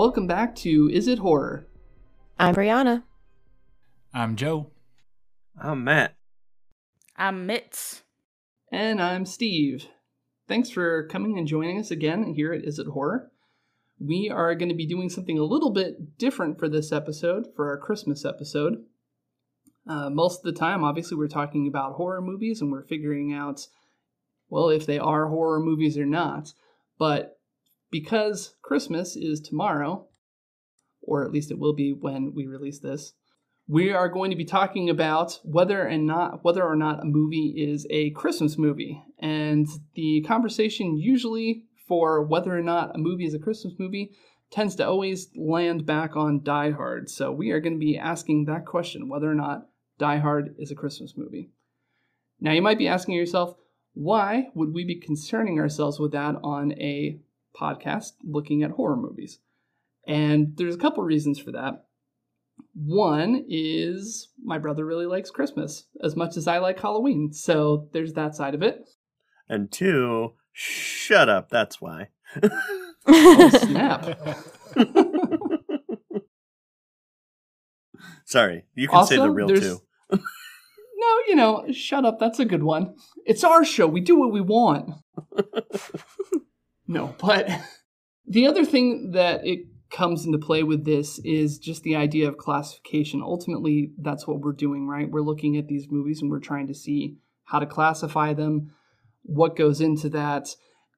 Welcome back to Is It Horror? I'm Brianna. I'm Joe. I'm Matt. I'm Mitz. And I'm Steve. Thanks for coming and joining us again here at Is It Horror? We are going to be doing something a little bit different for this episode, for our Christmas episode. Uh, most of the time, obviously, we're talking about horror movies and we're figuring out, well, if they are horror movies or not. But because Christmas is tomorrow, or at least it will be when we release this, we are going to be talking about whether and not whether or not a movie is a Christmas movie. And the conversation usually for whether or not a movie is a Christmas movie tends to always land back on Die Hard. So we are going to be asking that question whether or not Die Hard is a Christmas movie. Now you might be asking yourself, why would we be concerning ourselves with that on a podcast looking at horror movies? And there's a couple reasons for that. One is my brother really likes Christmas as much as I like Halloween. So there's that side of it. And two, shut up. That's why. oh, snap. Sorry, you can also, say the real two. no, you know, shut up. That's a good one. It's our show. We do what we want. no, but the other thing that it comes into play with this is just the idea of classification. Ultimately, that's what we're doing, right? We're looking at these movies and we're trying to see how to classify them, what goes into that.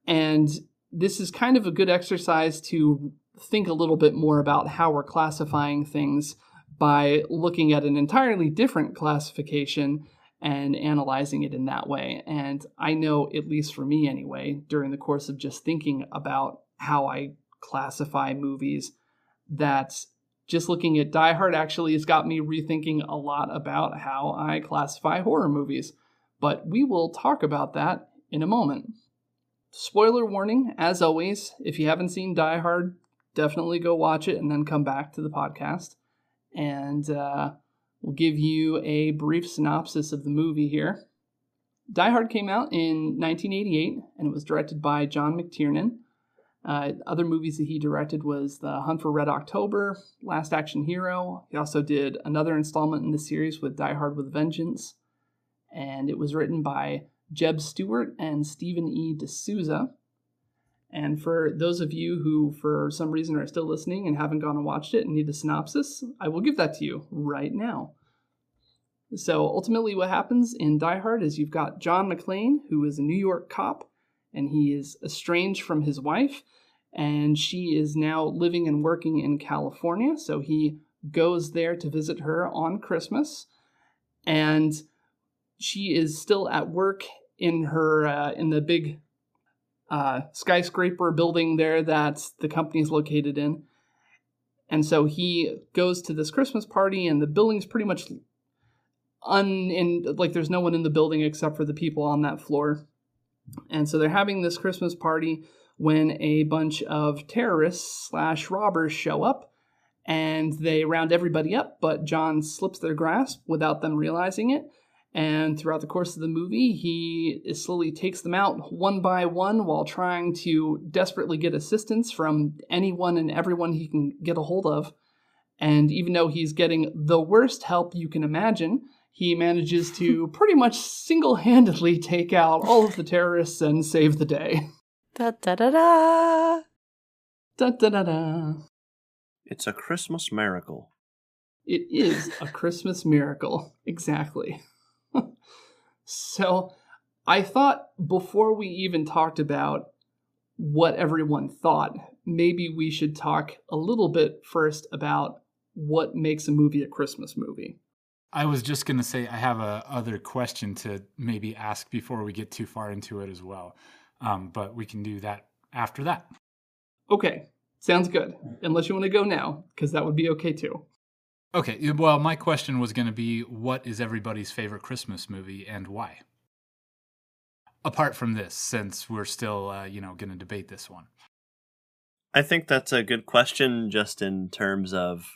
And this is kind of a good exercise to think a little bit more about how we're classifying things by looking at an entirely different classification and analyzing it in that way. And I know, at least for me anyway, during the course of just thinking about how I classify movies that just looking at Die Hard actually has got me rethinking a lot about how I classify horror movies. But we will talk about that in a moment. Spoiler warning, as always, if you haven't seen Die Hard, definitely go watch it and then come back to the podcast. And uh, we'll give you a brief synopsis of the movie here. Die Hard came out in 1988 and it was directed by John McTiernan. Uh, other movies that he directed was The Hunt for Red October, Last Action Hero. He also did another installment in the series with Die Hard with Vengeance. And it was written by Jeb Stuart and Stephen E. D'Souza. And for those of you who, for some reason, are still listening and haven't gone and watched it and need a synopsis, I will give that to you right now. So ultimately, what happens in Die Hard is you've got John McClane, who is a New York cop and he is estranged from his wife, and she is now living and working in California. So he goes there to visit her on Christmas, and she is still at work in her uh, in the big uh, skyscraper building there that the company is located in. And so he goes to this Christmas party, and the building's pretty much un in like there's no one in the building except for the people on that floor. And so they're having this Christmas party when a bunch of terrorists slash robbers show up and they round everybody up, but John slips their grasp without them realizing it. And throughout the course of the movie, he slowly takes them out one by one while trying to desperately get assistance from anyone and everyone he can get a hold of. And even though he's getting the worst help you can imagine, he manages to pretty much single handedly take out all of the terrorists and save the day. Da da da da. Da da da da. It's a Christmas miracle. It is a Christmas miracle. Exactly. so I thought before we even talked about what everyone thought, maybe we should talk a little bit first about what makes a movie a Christmas movie. I was just going to say I have a other question to maybe ask before we get too far into it as well. Um, but we can do that after that. Okay, sounds good. Unless you want to go now, because that would be okay too. Okay, well, my question was going to be what is everybody's favorite Christmas movie and why? Apart from this, since we're still, uh, you know, going to debate this one. I think that's a good question, just in terms of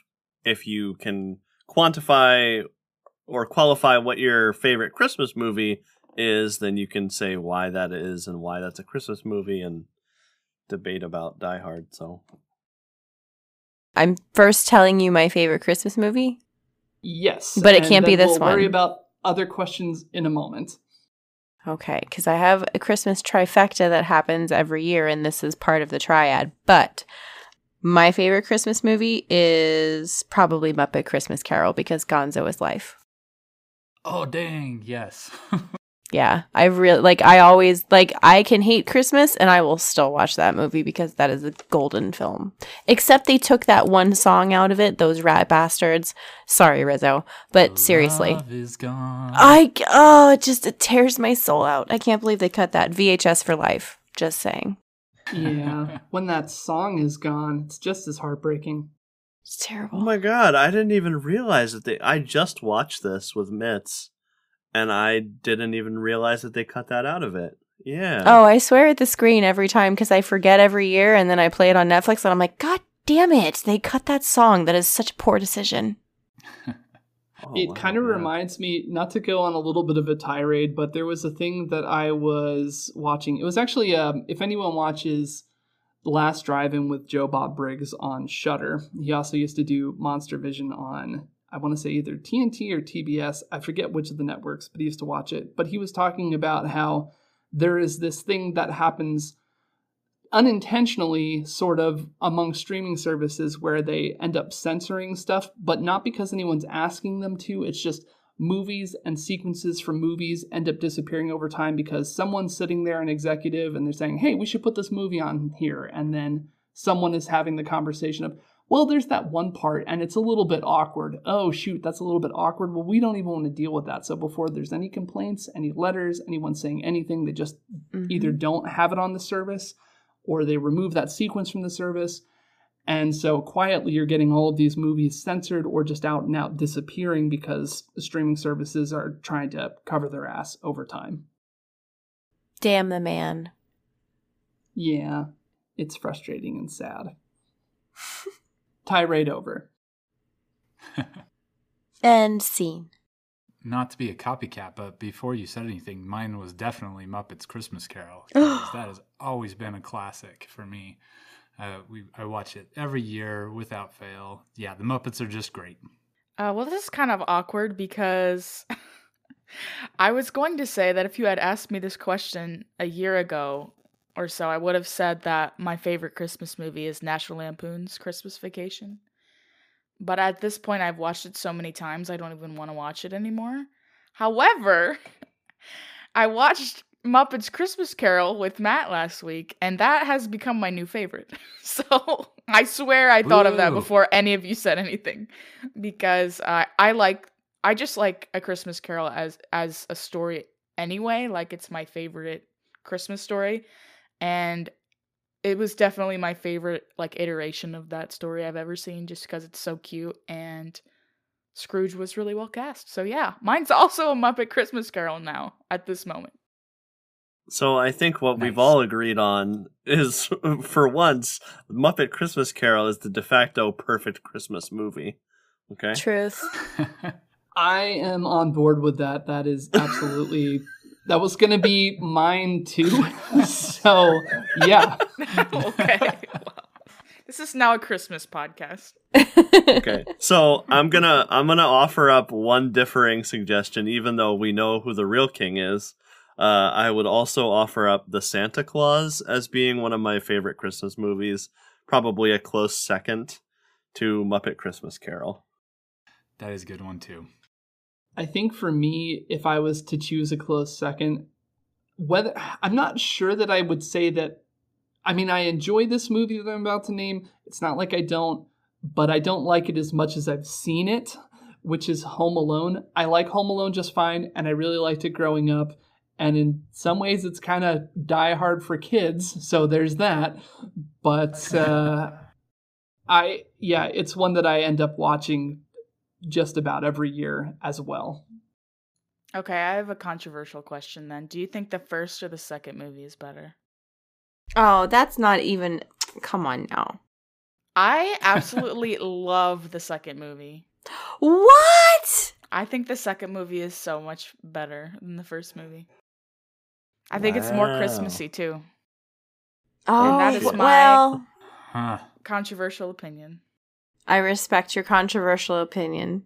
if you can quantify or qualify what your favorite Christmas movie is, then you can say why that is and why that's a Christmas movie and debate about Die Hard. So I'm first telling you my favorite Christmas movie. Yes, But it can't be this we'll Worry about other questions in a moment. Okay, because I have a Christmas trifecta that happens every year, and this is part of the triad. But my favorite Christmas movie is probably Muppet Christmas Carol because Gonzo is life. Oh dang, yes. Yeah, I really like. I always like. I can hate Christmas, and I will still watch that movie because that is a golden film. Except they took that one song out of it. Those rat bastards. Sorry, Rizzo, but seriously, Love is gone. I oh, it just it tears my soul out. I can't believe they cut that VHS for life. Just saying, Yeah, when that song is gone, it's just as heartbreaking. it's terrible. Oh my god, I didn't even realize that they. I just watched this with Mitz, and I didn't even realize that they cut that out of it. Yeah. Oh, I swear at the screen every time because I forget every year, and then I play it on Netflix, and I'm like, God damn it! They cut that song. That is such a poor decision. Oh, it wow, kind of yeah. reminds me not to go on a little bit of a tirade but there was a thing that i was watching it was actually um, if anyone watches the last drive-in with joe bob briggs on Shudder he also used to do monster vision on i want to say either tnt or tbs i forget which of the networks but he used to watch it. But he was talking about how there is this thing that happens unintentionally sort of among streaming services where they end up censoring stuff but not because anyone's asking them to. It's just movies and sequences from movies end up disappearing over time because someone's sitting there an executive and they're saying hey we should put this movie on here. And then someone is having the conversation of well there's that one part and it's a little bit awkward oh shoot that's a little bit awkward well we don't even want to deal with that so before there's any complaints any letters anyone saying anything they just Mhm. either don't have it on the service or they remove that sequence from the service. And so quietly, you're getting all of these movies censored or just out and out disappearing because streaming services are trying to cover their ass over time. Damn the man. Yeah, it's frustrating and sad. Tirade over. End scene. Not to be a copycat, but before you said anything, mine was definitely Muppets Christmas Carol. that has always been a classic for me. Uh, we I watch it every year without fail. Yeah, the Muppets are just great. Uh, well, this is kind of awkward because I was going to say that if you had asked me this question a year ago or so, I would have said that my favorite Christmas movie is National Lampoon's Christmas Vacation. But at this point, I've watched it so many times, I don't even want to watch it anymore. However, I watched Muppets Christmas Carol with Matt last week, and that has become my new favorite. So I swear I thought of that before any of you said anything, because uh, I like I just like a Christmas Carol as as a story anyway. Like it's my favorite Christmas story, and it was definitely my favorite like iteration of that story I've ever seen, just because it's so cute and Scrooge was really well cast. So yeah, mine's also a Muppet Christmas Carol now at this moment. So I think what we've all agreed on is, for once, Muppet Christmas Carol is the de facto perfect Christmas movie. Okay. Truth. I am on board with that. That is absolutely. That was going to be mine too. so, yeah. okay. well, this is now a Christmas podcast. Okay. So I'm gonna I'm gonna offer up one differing suggestion, even though we know who the real king is. Uh, I would also offer up the Santa Claus as being one of my favorite Christmas movies, probably a close second to Muppet Christmas Carol. that is a good one too. I think for me, if I was to choose a close second, whether I'm not sure that I would say that. I mean, I enjoy this movie that I'm about to name. It's not like I don't, but I don't like it as much as I've seen it, which is Home Alone. I like Home Alone just fine, and I really liked it growing up. And in some ways, it's kind of die hard for kids, so there's that. But uh, I, yeah, it's one that I end up watching just about every year as well. Okay, I have a controversial question then. Do you think the first or the second movie is better? oh, that's not even. Come on now. I absolutely love the second movie. What? I think the second movie is so much better than the first movie. I think it's more Christmassy too. Oh, and that oh, is my- well. Controversial opinion. I respect your controversial opinion.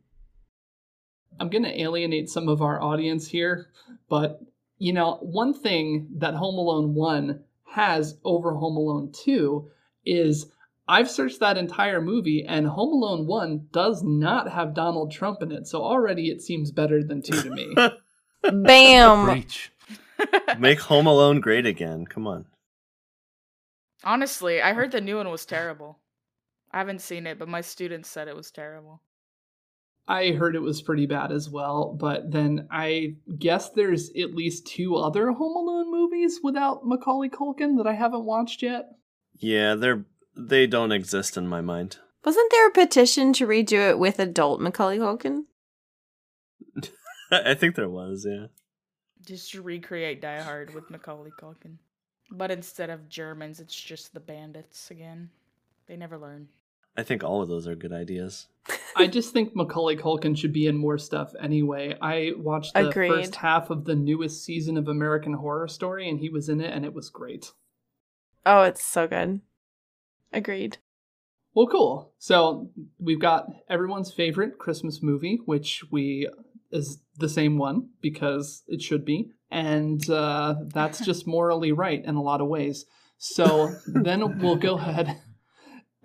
I'm going to alienate some of our audience here, but you know, one thing that Home Alone 1 has over Home Alone 2 is I've searched that entire movie and Home Alone 1 does not have Donald Trump in it. So already it seems better than 2 to me. Bam! Preach. Make Home Alone great again. Come on. Honestly, I heard the new one was terrible. I haven't seen it, but my students said it was terrible. I heard it was pretty bad as well, but then I guess there's at least two other Home Alone movies without Macaulay Culkin that I haven't watched yet. Yeah, they're they don't exist in my mind. Wasn't there a petition to redo it with adult Macaulay Culkin? I think there was, yeah. Just to recreate Die Hard with Macaulay Culkin. But instead of Germans, it's just the bandits again. They never learn. I think all of those are good ideas. I just think Macaulay Culkin should be in more stuff anyway. I watched the Agreed. first half of the newest season of American Horror Story and he was in it and it was great. Oh, it's so good. Agreed. Well, cool. So we've got everyone's favorite Christmas movie, which we is the same one because it should be, and uh, that's just morally right in a lot of ways. So then we'll go ahead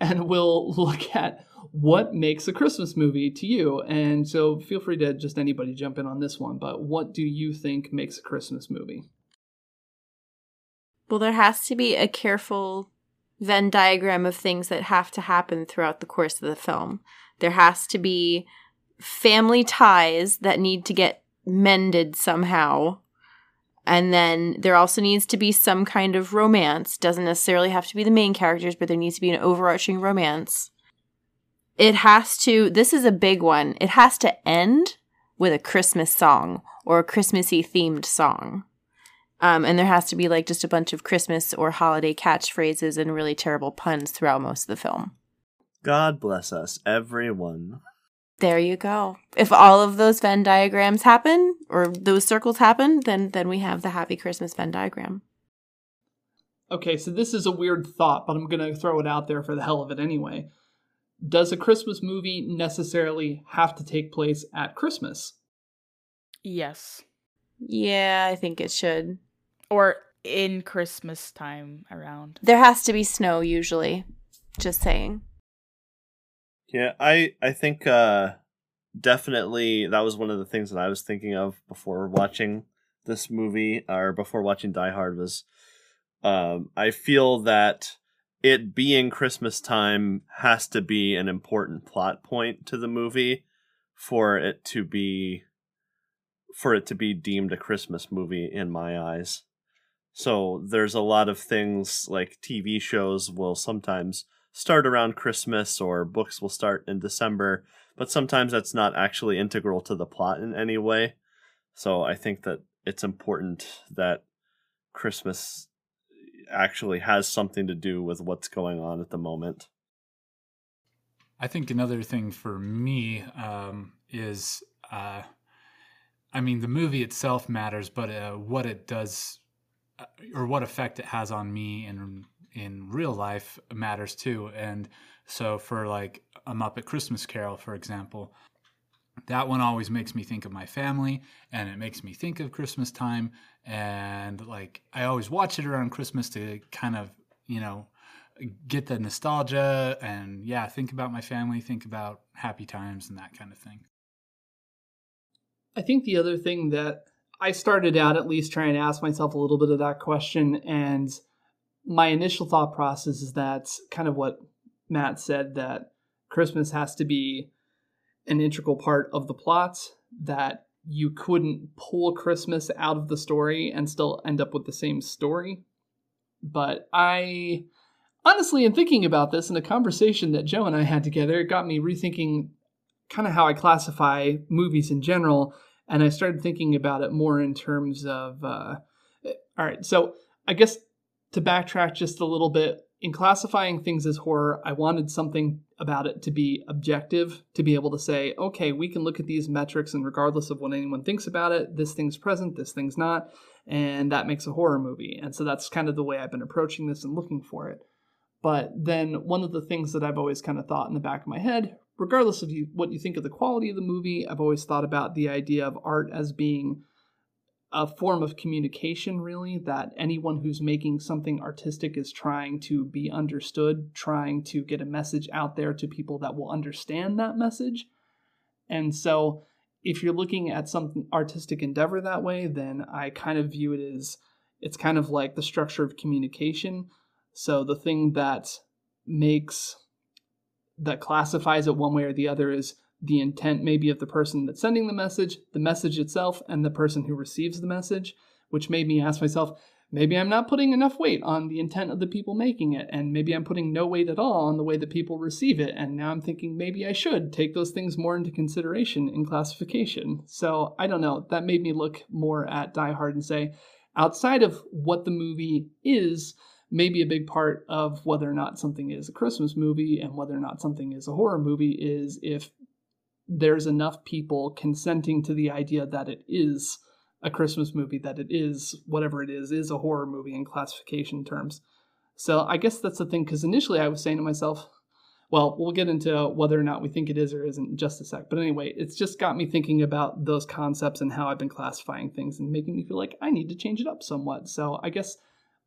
and we'll look at what makes a Christmas movie to you. And so feel free to just anybody jump in on this one. But what do you think makes a Christmas movie? Well, there has to be a careful Venn diagram of things that have to happen throughout the course of the film. There has to be family ties that need to get mended somehow. And then there also needs to be some kind of romance. Doesn't necessarily have to be the main characters, but there needs to be an overarching romance. It has to, this is a big one. It has to end with a Christmas song or a Christmassy themed song. Um, and there has to be like just a bunch of Christmas or holiday catchphrases and really terrible puns throughout most of the film. God bless us, everyone. There you go. If all of those Venn diagrams happen or those circles happen, then then we have the happy Christmas Venn diagram. Okay, so this is a weird thought, but I'm going to throw it out there for the hell of it anyway. Does a Christmas movie necessarily have to take place at Christmas? Yes. Yeah, I think it should. Or in Christmas time around. There has to be snow usually. Just saying. Yeah, I I think uh definitely that was one of the things that I was thinking of before watching this movie or before watching Die Hard was um I feel that it being Christmas time has to be an important plot point to the movie for it to be for it to be deemed a Christmas movie in my eyes. So there's a lot of things like TV shows will sometimes start around Christmas or books will start in December, but sometimes that's not actually integral to the plot in any way. So I think that it's important that Christmas actually has something to do with what's going on at the moment. I think another thing for me um, is, uh, I mean, the movie itself matters, but uh, what it does uh, or what effect it has on me in in real life matters too. And so, for like a Muppet Christmas Carol, for example, that one always makes me think of my family, and it makes me think of Christmas time. And like, I always watch it around Christmas to kind of, you know, get the nostalgia and yeah, think about my family, think about happy times and that kind of thing. I think the other thing that I started out at least trying to ask myself a little bit of that question, and my initial thought process is that kind of what Matt said that Christmas has to be an integral part of the plot, that you couldn't pull Christmas out of the story and still end up with the same story. But I honestly, in thinking about this in a conversation that Joe and I had together, it got me rethinking kind of how I classify movies in general. And I started thinking about it more in terms of, uh, all right, so I guess to backtrack just a little bit, in classifying things as horror, I wanted something about it to be objective, to be able to say, okay, we can look at these metrics, and regardless of what anyone thinks about it, this thing's present, this thing's not, and that makes a horror movie. And so that's kind of the way I've been approaching this and looking for it. But then one of the things that I've always kind of thought in the back of my head, regardless of you, what you think of the quality of the movie, I've always thought about the idea of art as being a form of communication, really, that anyone who's making something artistic is trying to be understood, trying to get a message out there to people that will understand that message. And so, if you're looking at some artistic endeavor that way, then I kind of view it as it's kind of like the structure of communication. So, the thing that makes that classifies it one way or the other is the intent maybe of the person that's sending the message, the message itself, and the person who receives the message, which made me ask myself, maybe I'm not putting enough weight on the intent of the people making it, and maybe I'm putting no weight at all on the way that people receive it. And now I'm thinking maybe I should take those things more into consideration in classification. So I don't know. That made me look more at Die Hard and say, outside of what the movie is, maybe a big part of whether or not something is a Christmas movie and whether or not something is a horror movie is if there's enough people consenting to the idea that it is a Christmas movie, that it is whatever it is, is a horror movie in classification terms. So I guess that's the thing, because initially I was saying to myself, well, we'll get into whether or not we think it is or isn't in just a sec. But anyway, it's just got me thinking about those concepts and how I've been classifying things and making me feel like I need to change it up somewhat. So I guess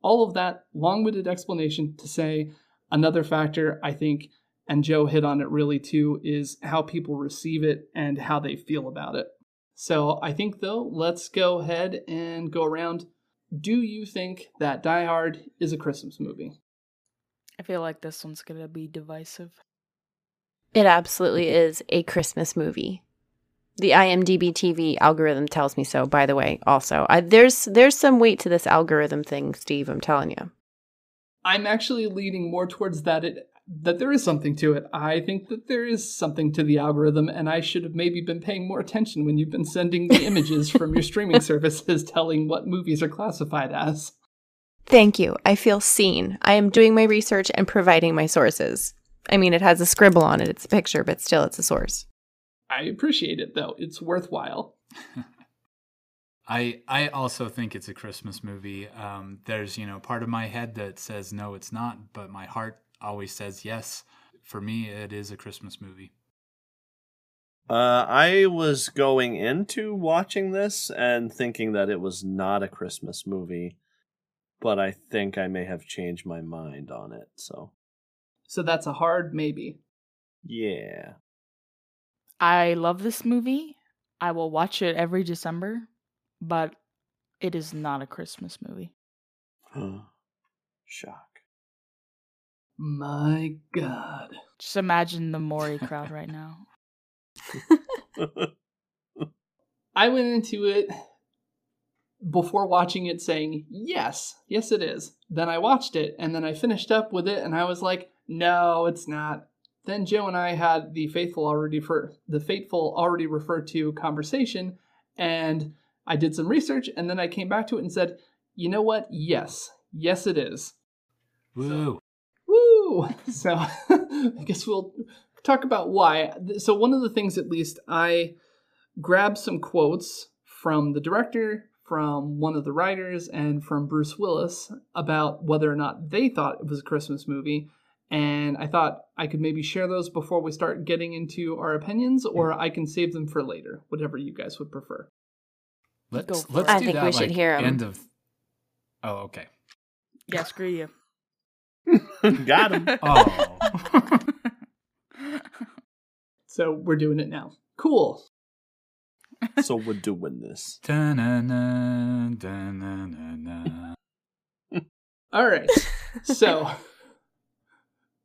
all of that long winded explanation to say another factor I think and Joe hit on it really too, is how people receive it and how they feel about it. So I think though, let's go ahead and go around. Do you think that Die Hard is a Christmas movie? I feel like this one's gonna be divisive. It absolutely is a Christmas movie. The IMDb TV algorithm tells me so. By the way, also I, there's there's some weight to this algorithm thing, Steve. I'm telling you. I'm actually leaning more towards that it that there is something to it. I think that there is something to the algorithm, and I should have maybe been paying more attention when you've been sending the images from your streaming services telling what movies are classified as. Thank you. I feel seen. I am doing my research and providing my sources. I mean, it has a scribble on it, it's a picture, but still, it's a source. I appreciate it, though. It's worthwhile. I I also think it's a Christmas movie. Um, there's you know part of my head that says no, it's not, but my heart always says yes. For me, it is a Christmas movie. Uh, I was going into watching this and thinking that it was not a Christmas movie, but I think I may have changed my mind on it. So, so that's a hard maybe. Yeah. I love this movie. I will watch it every December, but it is not a Christmas movie. Shock. My God. Just imagine the Maury crowd right now. I went into it before watching it saying, yes, yes, it is. Then I watched it and then I finished up with it and I was like, no, it's not. Then Joe and I had the faithful already for the fateful already referred to conversation and I did some research and then I came back to it and said, you know what? Yes, yes, it is. Woo. So I guess we'll talk about why. So one of the things, at least, I grabbed some quotes from the director, from one of the writers, and from Bruce Willis about whether or not they thought it was a Christmas movie. And I thought I could maybe share those before we start getting into our opinions, or I can save them for later, whatever you guys would prefer. Let's, let's I do think that, we should like, hear 'em. End of. Oh, okay. Yeah, screw you. Got him. Oh. So we're doing it now. Cool. so we're doing this. Da-na-na, da-na-na-na. All right. so,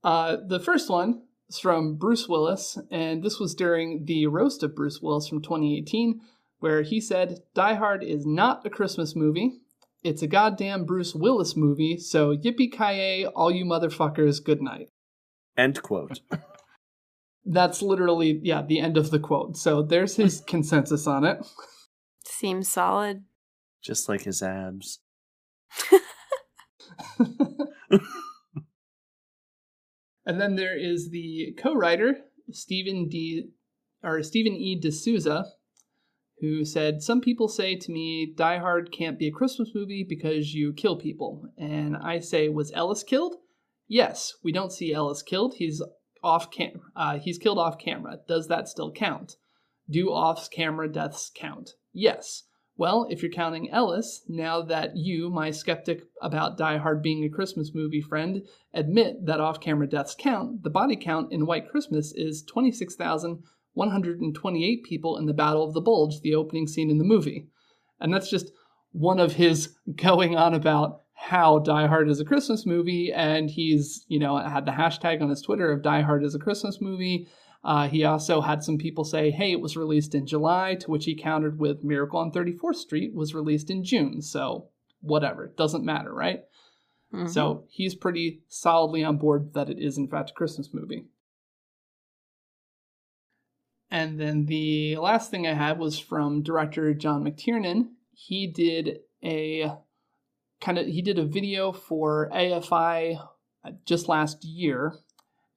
uh, the first one is from Bruce Willis, and this was during the roast of Bruce Willis from 2018, where he said, Die Hard is not a Christmas movie. It's a goddamn Bruce Willis movie, so yippee ki all you motherfuckers, good night. End quote. That's literally, yeah, the end of the quote. So there's his consensus on it. Seems solid. Just like his abs. And then there is the co-writer Stephen D. or Stephen E. D'Souza, who said, "Some people say to me, Die Hard can't be a Christmas movie because you kill people." And I say, "Was Ellis killed?" Yes, we don't see Ellis killed. He's off cam- uh, he's killed off camera. Does that still count? Do off camera deaths count? Yes. Well, if you're counting Ellis, now that you, my skeptic about Die Hard being a Christmas movie friend, admit that off camera deaths count, the body count in White Christmas is 26,128 people in the Battle of the Bulge, the opening scene in the movie. And that's just one of his going on about how Die Hard is a Christmas movie, and he's, you know, had the hashtag on his Twitter of Die Hard is a Christmas movie. Uh, he also had some people say, hey, it was released in July, to which he countered with Miracle on 34th Street was released in June. So, whatever. It doesn't matter, right? Mm-hmm. So, he's pretty solidly on board that it is, in fact, a Christmas movie. And then the last thing I had was from director John McTiernan. He did a kind of he did a video for AFI uh, just last year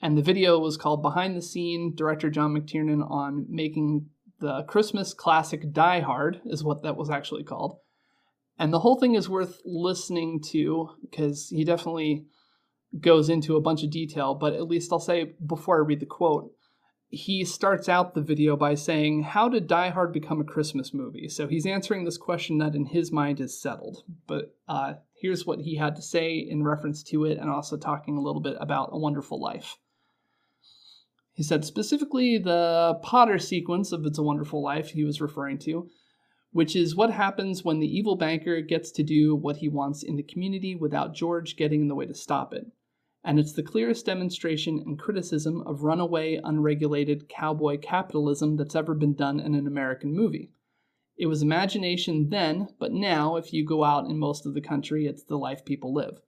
and the video was called Behind the Scene, director John McTiernan on making the Christmas classic Die Hard, is what that was actually called. And the whole thing is worth listening to because he definitely goes into a bunch of detail, but at least I'll say before I read the quote, he starts out the video by saying, How did Die Hard become a Christmas movie? So he's answering this question that in his mind is settled. But uh, here's what he had to say in reference to it and also talking a little bit about A Wonderful Life. He said specifically the Potter sequence of It's a Wonderful Life he was referring to, which is what happens when the evil banker gets to do what he wants in the community without George getting in the way to stop it. And it's the clearest demonstration and criticism of runaway, unregulated cowboy capitalism that's ever been done in an American movie. It was imagination then, but now, if you go out in most of the country, it's the life people live.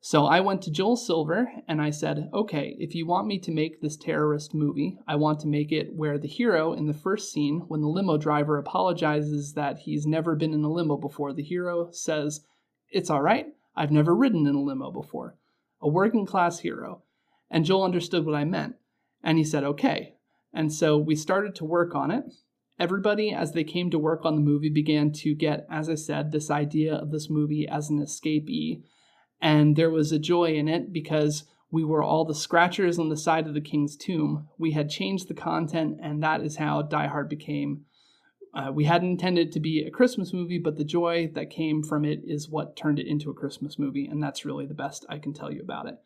So I went to Joel Silver and I said, okay, if you want me to make this terrorist movie, I want to make it where the hero in the first scene, when the limo driver apologizes that he's never been in a limo before, the hero says, It's all right, I've never ridden in a limo before. A working class hero. And Joel understood what I meant. And he said, okay. And so we started to work on it. Everybody, as they came to work on the movie, began to get, as I said, this idea of this movie as an escapee and there was a joy in it because we were all the scratchers on the side of the king's tomb. We had changed the content, and that is how Die Hard became. Uh, we hadn't intended to be a Christmas movie, but the joy that came from it is what turned it into a Christmas movie, and that's really the best I can tell you about it.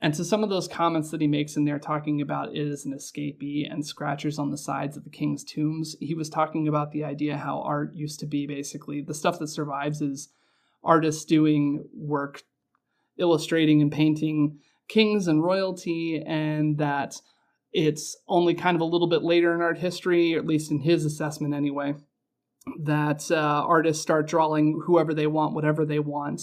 And so, some of those comments that he makes in there talking about it as an escapee and scratchers on the sides of the king's tombs, he was talking about the idea how art used to be basically the stuff that survives is artists doing work illustrating and painting kings and royalty, and that it's only kind of a little bit later in art history, or at least in his assessment anyway, that uh, artists start drawing whoever they want, whatever they want,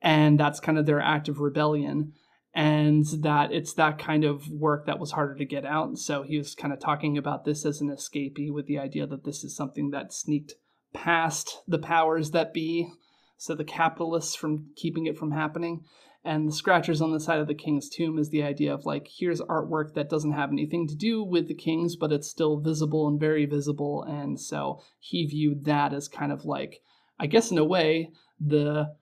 and that's kind of their act of rebellion. And that it's that kind of work that was harder to get out. So he was kind of talking about this as an escapee with the idea that this is something that sneaked past the powers that be, so the capitalists from keeping it from happening. And the scratchers on the side of the king's tomb is the idea of like, here's artwork that doesn't have anything to do with the kings, but it's still visible and very visible. And so he viewed that as kind of like, I guess in a way, the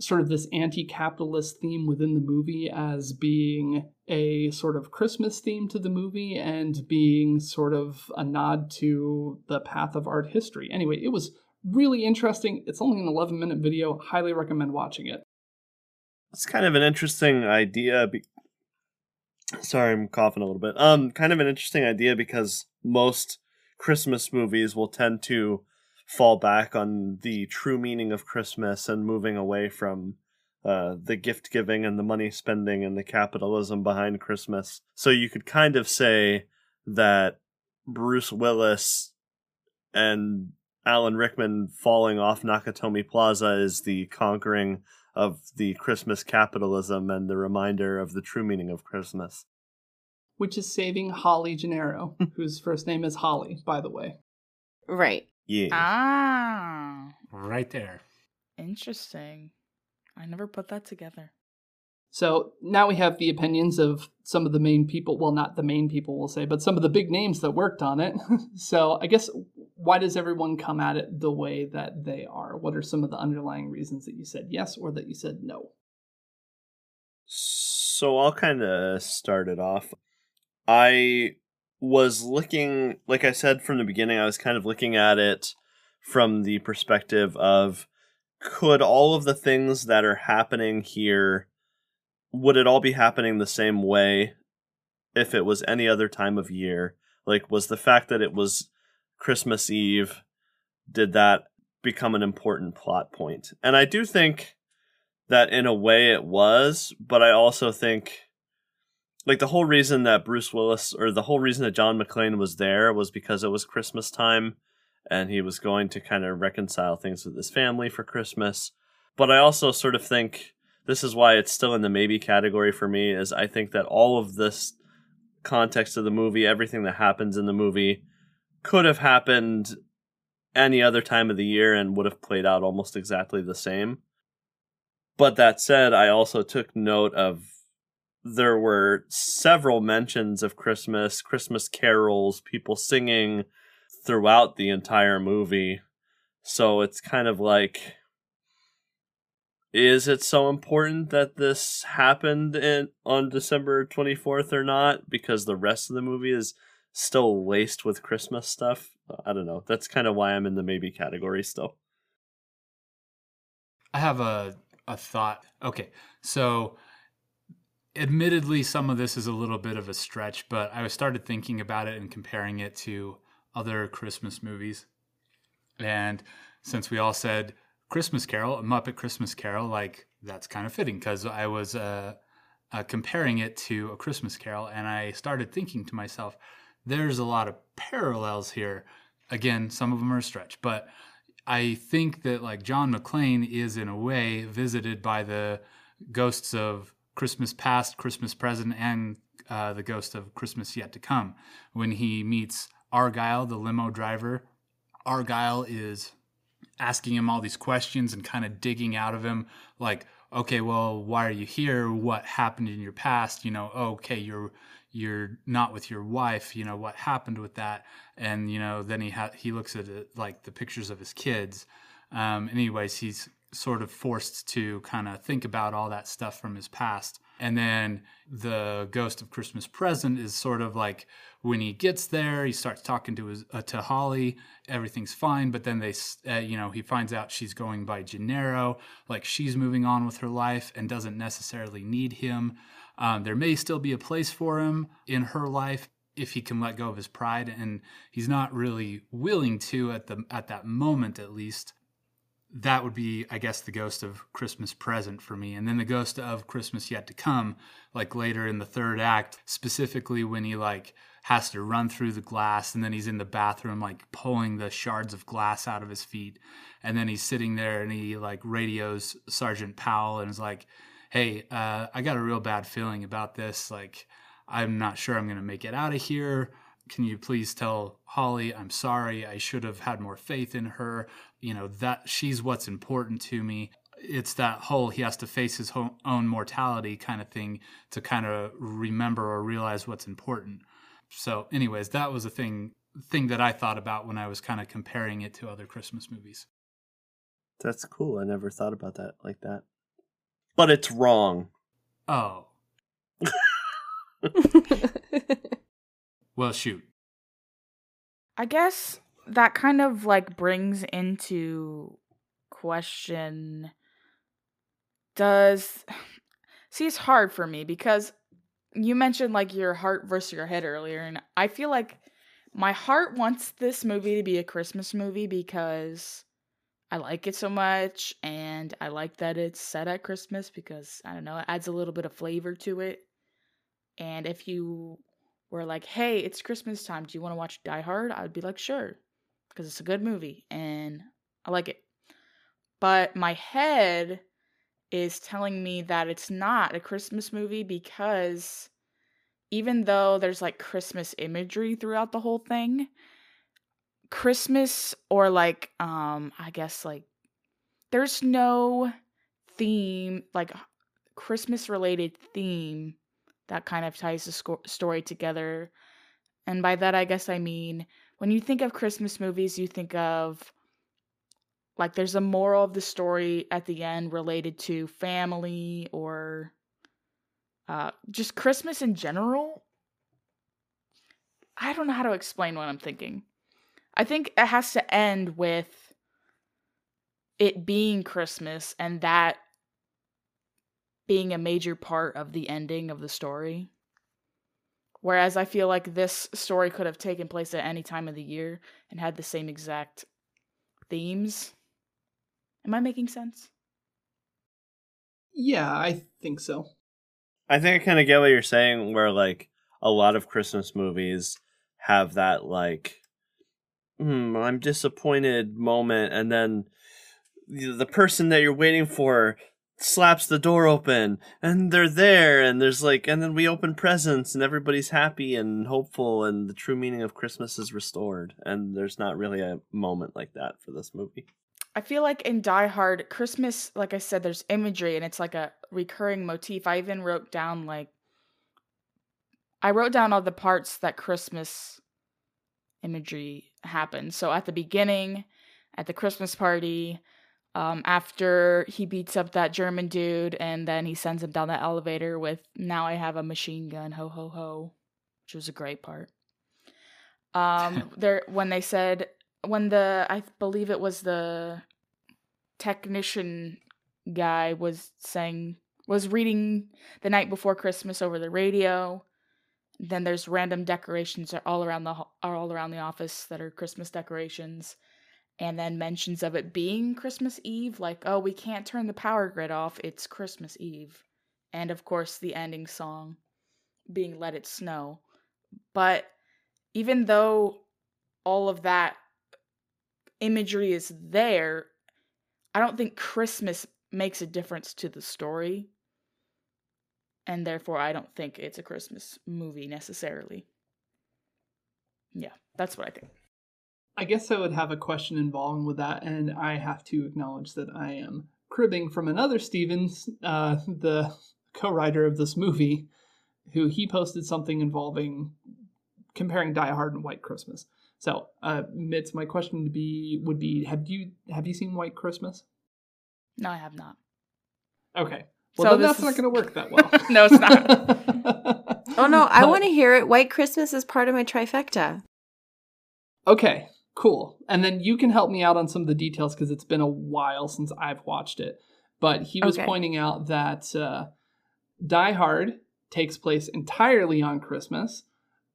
sort of this anti capitalist theme within the movie as being a sort of Christmas theme to the movie and being sort of a nod to the path of art history. Anyway, it was really interesting. It's only an 11 minute video. Highly recommend watching it. It's kind of an interesting idea. Be- Sorry, I'm coughing a little bit. Um, kind of an interesting idea because most Christmas movies will tend to fall back on the true meaning of Christmas and moving away from uh, the gift giving and the money spending and the capitalism behind Christmas. So you could kind of say that Bruce Willis and Alan Rickman falling off Nakatomi Plaza is the conquering of the Christmas capitalism and the reminder of the true meaning of Christmas. Which is saving Holly Gennaro, whose first name is Holly, by the way. Right. Yeah. Ah. Right there. Interesting. I never put that together. So now we have the opinions of some of the main people. Well, not the main people, we'll say, but some of the big names that worked on it. so I guess why does everyone come at it the way that they are? What are some of the underlying reasons that you said yes or that you said no? So I'll kind of start it off. I was looking, like I said from the beginning, I was kind of looking at it from the perspective of could all of the things that are happening here would it all be happening the same way if it was any other time of year like was the fact that it was christmas eve did that become an important plot point? and i do think that in a way it was but i also think like the whole reason that bruce willis or the whole reason that john mcclane was there was because it was christmas time and he was going to kind of reconcile things with his family for Christmas. But I also sort of think this is why it's still in the maybe category for me is I think that all of this context of the movie, everything that happens in the movie could have happened any other time of the year and would have played out almost exactly the same. But that said, I also took note of there were several mentions of Christmas, Christmas carols, people singing, throughout the entire movie. So it's kind of like is it so important that this happened in on December 24th or not because the rest of the movie is still laced with Christmas stuff? I don't know. That's kind of why I'm in the maybe category still. I have a a thought. Okay. So admittedly some of this is a little bit of a stretch, but I started thinking about it and comparing it to other Christmas movies. And since we all said Christmas Carol, a Muppet Christmas Carol, like that's kind of fitting because I was uh, uh, comparing it to a Christmas Carol, and I started thinking to myself, there's a lot of parallels here. Again, some of them are a stretch, but I think that like John McClane is in a way visited by the ghosts of Christmas past, Christmas present, and uh, the ghost of Christmas yet to come when he meets Argyle, the limo driver. Argyle is asking him all these questions and kind of digging out of him, like, okay, well, why are you here? What happened in your past? You know, okay, you're you're not with your wife. You know, what happened with that? And you know, then he ha- he looks at it, like the pictures of his kids. Um, anyways, he's sort of forced to kind of think about all that stuff from his past. And then the ghost of Christmas present is sort of like when he gets there, he starts talking to his uh, to Holly. Everything's fine, but then they, uh, you know, he finds out she's going by Gennaro, like she's moving on with her life and doesn't necessarily need him. Um, there may still be a place for him in her life if he can let go of his pride, and he's not really willing to at the at that moment, at least that would be, I guess, the ghost of Christmas present for me. And then the ghost of Christmas yet to come, like later in the third act, specifically when he like has to run through the glass and then he's in the bathroom like pulling the shards of glass out of his feet. And then he's sitting there and he like radios Sergeant Powell and is like, Hey, uh, I got a real bad feeling about this. Like, I'm not sure I'm going to make it out of here can you please tell Holly I'm sorry. I should have had more faith in her. You know, that she's what's important to me. It's that whole he has to face his own mortality kind of thing to kind of remember or realize what's important. So, anyways, that was a thing thing that I thought about when I was kind of comparing it to other Christmas movies. That's cool. I never thought about that like that. But it's wrong. Oh. Well, shoot. I guess that kind of like brings into question does see it's hard for me because you mentioned like your heart versus your head earlier and I feel like my heart wants this movie to be a Christmas movie because I like it so much and I like that it's set at Christmas because I don't know, it adds a little bit of flavor to it. And if you were like, hey, it's Christmas time. Do you want to watch Die Hard? I would be like, sure, because it's a good movie and I like it. But my head is telling me that it's not a Christmas movie because even though there's like Christmas imagery throughout the whole thing, Christmas or like, um, I guess like, there's no theme, like Christmas related theme that kind of ties the sco- story together. And by that, I guess I mean when you think of Christmas movies, you think of like there's a moral of the story at the end related to family or Uh, just Christmas in general. I don't know how to explain what I'm thinking. I think it has to end with it being Christmas and that being a major part of the ending of the story. Whereas I feel like this story could have taken place at any time of the year and had the same exact themes. Am I making sense? Yeah, I think so. I think I kind of get what you're saying, where like a lot of Christmas movies have that like, hmm, I'm disappointed moment, and then the the person that you're waiting for slaps the door open and they're there and there's like and then we open presents and everybody's happy and hopeful and the true meaning of christmas is restored and there's not really a moment like that for this movie I feel like in Die Hard, Christmas, like I said, there's imagery and it's like a recurring motif. I even wrote down like I wrote down all the parts that Christmas imagery happened. So at the beginning, at the Christmas party, um, after he beats up that German dude, and then he sends him down the elevator with "Now I have a machine gun, ho ho ho," which was a great part. Um, there when they said when the I believe it was the technician guy was saying was reading the night before Christmas over the radio. Then there's random decorations all around the are all around the office that are Christmas decorations, and then mentions of it being Christmas Eve, like oh we can't turn the power grid off, it's Christmas Eve, and of course the ending song being Let It Snow. But even though all of that imagery is there, I don't think Christmas makes a difference to the story. And therefore, I don't think it's a Christmas movie necessarily. Yeah, that's what I think. I guess I would have a question involving with that, and I have to acknowledge that I am cribbing from another Stevens, uh, the co-writer of this movie, who he posted something involving comparing Die Hard and White Christmas. So, uh, Mitz, my question to be would be: Have you have you seen White Christmas? No, I have not. Okay, So well then this that's not going to work that well. No, it's not. Oh no, I want to hear it. White Christmas is part of my trifecta. Okay, cool. And then you can help me out on some of the details because it's been a while since I've watched it. But he was Okay. pointing out that uh, Die Hard takes place entirely on Christmas.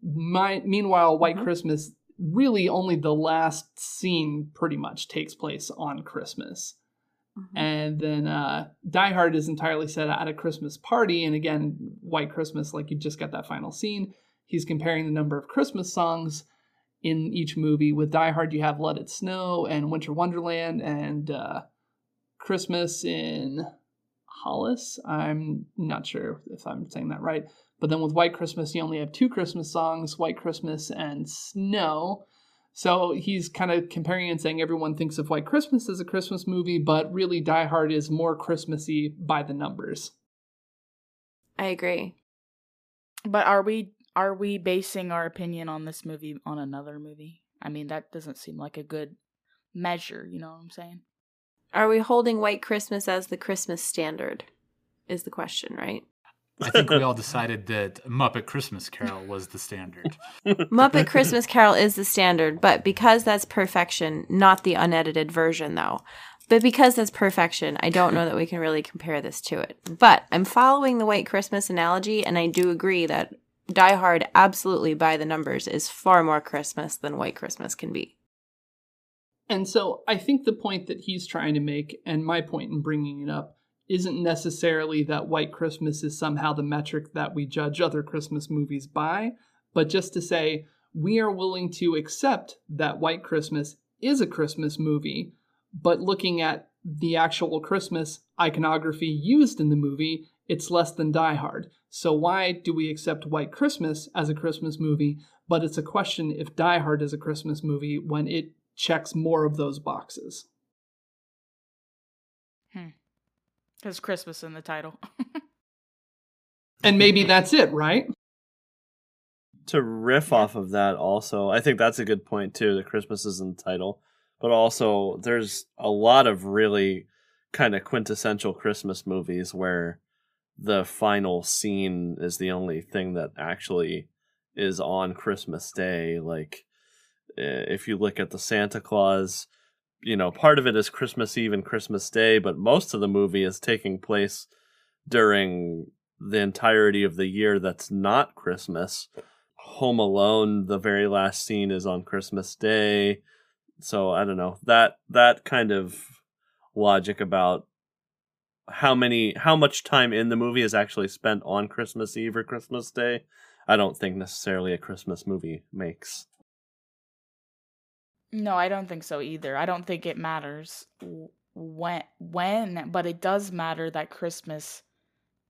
My, meanwhile, White Mhm. Christmas really only the last scene pretty much takes place on Christmas. And then uh, Die Hard is entirely set at a Christmas party. And again, White Christmas, like you just got that final scene. He's comparing the number of Christmas songs in each movie. With Die Hard, you have Let It Snow and Winter Wonderland and uh, Christmas in Hollis. I'm not sure if I'm saying that right. But then with White Christmas, you only have two Christmas songs White Christmas and Snow. So he's kind of comparing and saying everyone thinks of White Christmas as a Christmas movie, but really Die Hard is more Christmassy by the numbers. I agree. but are we are we basing our opinion on this movie on another movie? I mean, that doesn't seem like a good measure. You know what I'm saying? Are we holding White Christmas as the Christmas standard? Is the question, right? I think we all decided that Muppet Christmas Carol was the standard. Muppet Christmas Carol is the standard, but because that's perfection, not the unedited version though. But because that's perfection, I don't know that we can really compare this to it. But I'm following the White Christmas analogy, and I do agree that Die Hard, absolutely by the numbers, is far more Christmas than White Christmas can be. And so I think the point that he's trying to make, and my point in bringing it up, isn't necessarily that White Christmas is somehow the metric that we judge other Christmas movies by, but just to say we are willing to accept that White Christmas is a Christmas movie, but looking at the actual Christmas iconography used in the movie, it's less than Die Hard. So why do we accept White Christmas as a Christmas movie, but it's a question if Die Hard is a Christmas movie when it checks more of those boxes? Hmm. There's Christmas in the title. And maybe that's it, right? to riff off of that also i think that's a good point too that christmas is in the title but also there's a lot of really kind of quintessential christmas movies where the final scene is the only thing that actually is on Christmas Day. Like, eh, if you look at the Santa Claus, you know, part of it is Christmas Eve and Christmas Day, but most of the movie is taking place during the entirety of the year that's not Christmas. Home Alone, the very last scene is on Christmas Day. So I don't know. That that kind of logic about how many how much time in the movie is actually spent on Christmas Eve or Christmas Day, I don't think necessarily a Christmas movie makes. No, I don't think so either. I don't think it matters when when, but it does matter that Christmas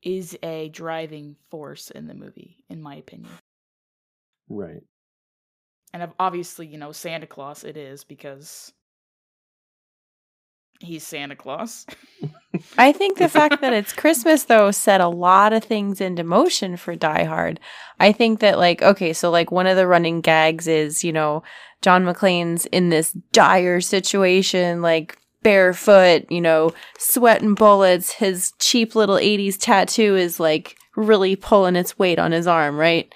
is a driving force in the movie in my opinion. Right. And obviously, you know, Santa Claus it is because he's Santa Claus. I think the fact that it's Christmas though set a lot of things into motion for Die Hard. I think that like okay, so like one of the running gags is, you know, John McClane's in this dire situation like barefoot, you know, sweating bullets. His cheap little 80s tattoo is like really pulling its weight on his arm, right?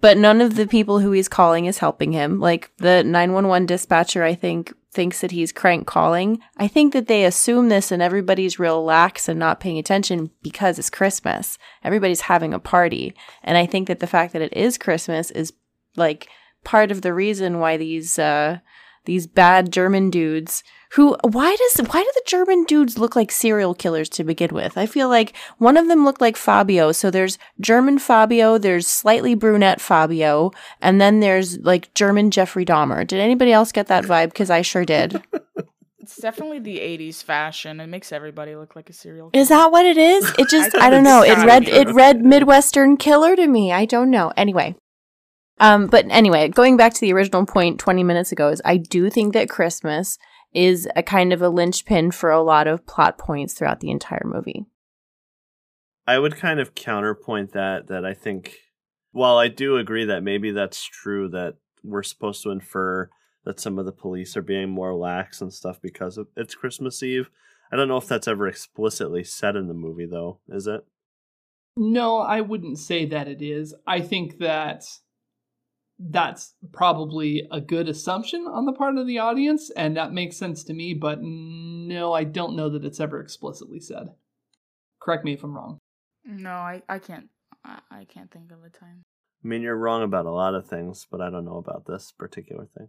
But none of the people who he's calling is helping him. Like the 911 dispatcher, I think, thinks that he's crank calling. I think that they assume this and everybody's real lax and not paying attention because it's Christmas. Everybody's having a party. And I think that the fact that it is Christmas is like part of the reason why these uh these bad German dudes who why does why do the German dudes look like serial killers to begin with? I feel like one of them looked like Fabio. So there's German Fabio, there's slightly brunette Fabio, and then there's like German Jeffrey Dahmer. Did anybody else get that vibe? Because I sure did. It's definitely the '80s fashion. It makes everybody look like a serial. Killer. Is that what it is? It just I, I don't know. It read it read Midwestern killer to me. I don't know. Anyway, um, but anyway, going back to the original point 20 minutes ago is I do think that Christmas is a kind of a linchpin for a lot of plot points throughout the entire movie. I would kind of counterpoint that that I think while I do agree that maybe that's true that we're supposed to infer that some of the police are being more lax and stuff because of it's Christmas Eve. I don't know if that's ever explicitly said in the movie though, is it? No, I wouldn't say that it is. I think that that's probably a good assumption on the part of the audience, and that makes sense to me, but no, I don't know that it's ever explicitly said. Correct me if I'm wrong. No, I, I can't I, I can't think of a time. I mean you're wrong about a lot of things, but I don't know about this particular thing.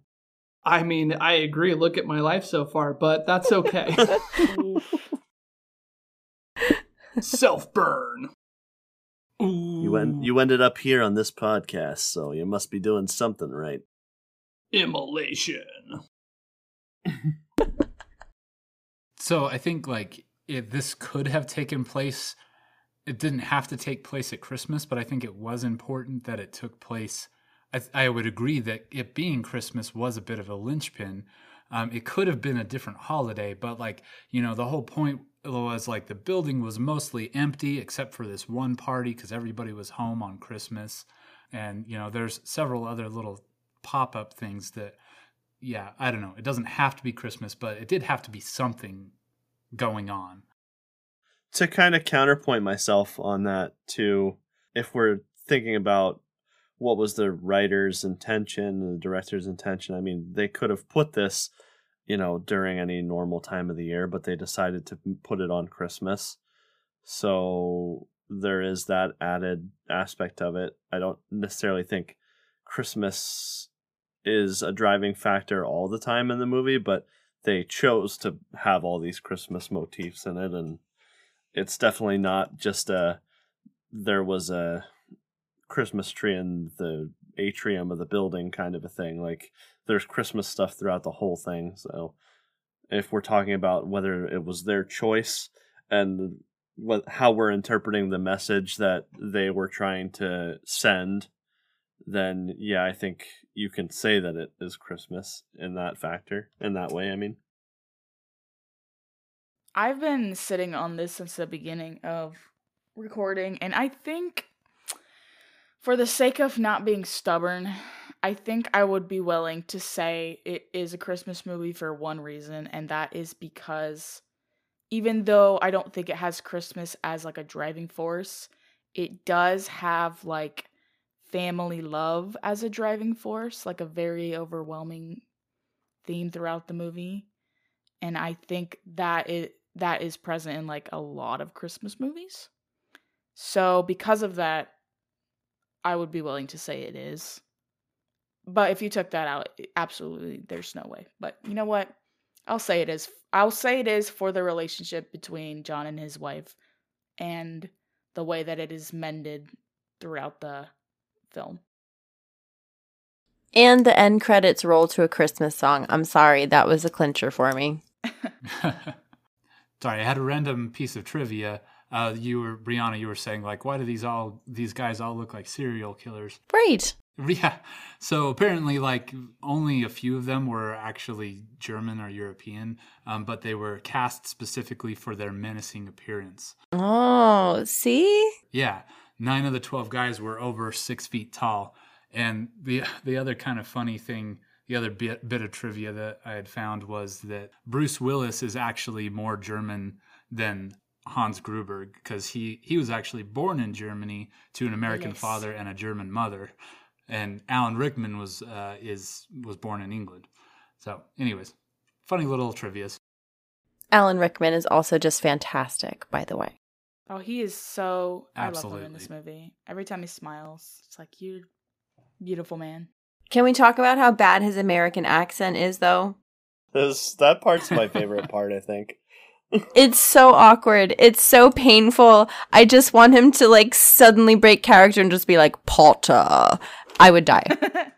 I mean, I agree. Look at my life so far, but that's okay. Self burn. You went you ended up here on this podcast, so you must be doing something right. Immolation. so I think like if this could have taken place. It didn't have to take place at Christmas, but I think it was important that it took place. I, I would agree that it being Christmas was a bit of a linchpin. Um, it could have been a different holiday, but like you know, the whole point was like the building was mostly empty except for this one party because everybody was home on Christmas. And, you know, there's several other little pop up things that, yeah, I don't know. It doesn't have to be Christmas, but it did have to be something going on. To kind of counterpoint myself on that, too, if we're thinking about what was the writer's intention the director's intention, I mean, they could have put this you know, during any normal time of the year, but they decided to put it on Christmas. So there is that added aspect of it. I don't necessarily think Christmas is a driving factor all the time in the movie, but they chose to have all these Christmas motifs in it and it's definitely not just a there was a Christmas tree in the atrium of the building kind of a thing. Like there's Christmas stuff throughout the whole thing. So if we're talking about whether it was their choice and what how we're interpreting the message that they were trying to send, then yeah, I think you can say that it is Christmas in that factor, in that way, I mean. I've been sitting on this since the beginning of recording, and I think for the sake of not being stubborn, I think I would be willing to say it is a Christmas movie for one reason, and that is because even though I don't think it has Christmas as like a driving force, it does have like family love as a driving force, like a very overwhelming theme throughout the movie. And I think that it that is present in like a lot of Christmas movies. So because of that, I would be willing to say it is. But if you took that out, absolutely there's no way. But you know what? I'll say it is. I'll say it is for the relationship between John and his wife and the way that it is mended throughout the film. And the end credits roll to a Christmas song. I'm sorry, that was a clincher for me. Sorry, I had a random piece of trivia. Uh, you were Brianna. You were saying like, why do these all these guys all look like serial killers? Right. Yeah. So apparently, like only a few of them were actually German or European, um, but they were cast specifically for their menacing appearance. Oh, see? Yeah. Nine of the twelve guys were over six feet tall, and the the other kind of funny thing, the other bit bit of trivia that I had found was that Bruce Willis is actually more German than Hans Gruber because he he was actually born in Germany to an American Yes. father and a German mother, and Alan Rickman was uh, is was born in England. So, anyways, funny little trivia's. Alan Rickman is also just fantastic, by the way. Oh, he is so I love him in this movie. Every time he smiles, it's like you beautiful man. Can we talk about how bad his American accent is, though? This, that part's my favorite part, I think. It's so awkward. It's so painful. I just want him to like suddenly break character and just be like, Potter. I would die.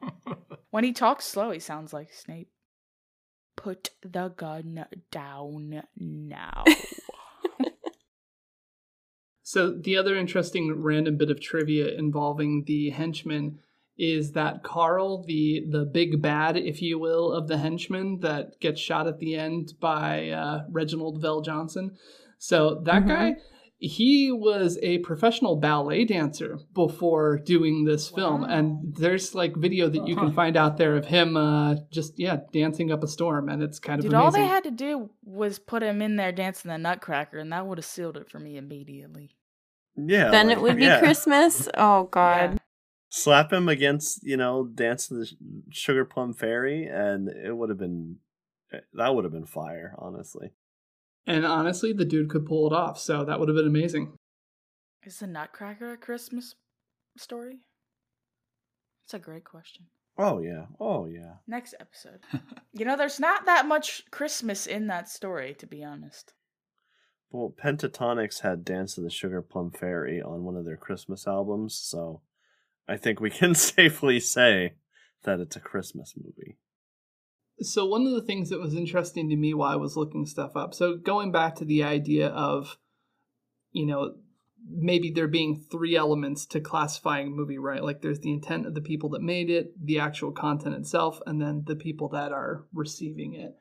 when he talks slow, he sounds like Snape. Put the gun down now. So the other interesting random bit of trivia involving the henchman is that Carl, the the big bad, if you will, of the henchmen that gets shot at the end by uh, Reginald VelJohnson. So that Mhm. guy, he was a professional ballet dancer before doing this film, Wow. and there's like video that you can Huh. find out there of him uh, just yeah dancing up a storm, and it's kind of Dude, amazing. all they had to do was put him in there dancing the Nutcracker, and that would have sealed it for me immediately. Yeah. then like, it would be yeah. Christmas. Oh, God. Yeah. Slap him against, you know, Dance to the Sugar Plum Fairy, and it would have been that would have been fire, honestly. And honestly, the dude could pull it off, so that would have been amazing. Is the Nutcracker a Christmas story? It's a great question. Oh yeah, oh yeah. Next episode. you know, there's not that much Christmas in that story, to be honest. Well, Pentatonix had Dance of the Sugar Plum Fairy on one of their Christmas albums, so I think we can safely say that it's a Christmas movie. So one of the things that was interesting to me while I was looking stuff up, so going back to the idea of, you know, maybe there being three elements to classifying a movie, right? Like there's the intent of the people that made it, the actual content itself, and then the people that are receiving it.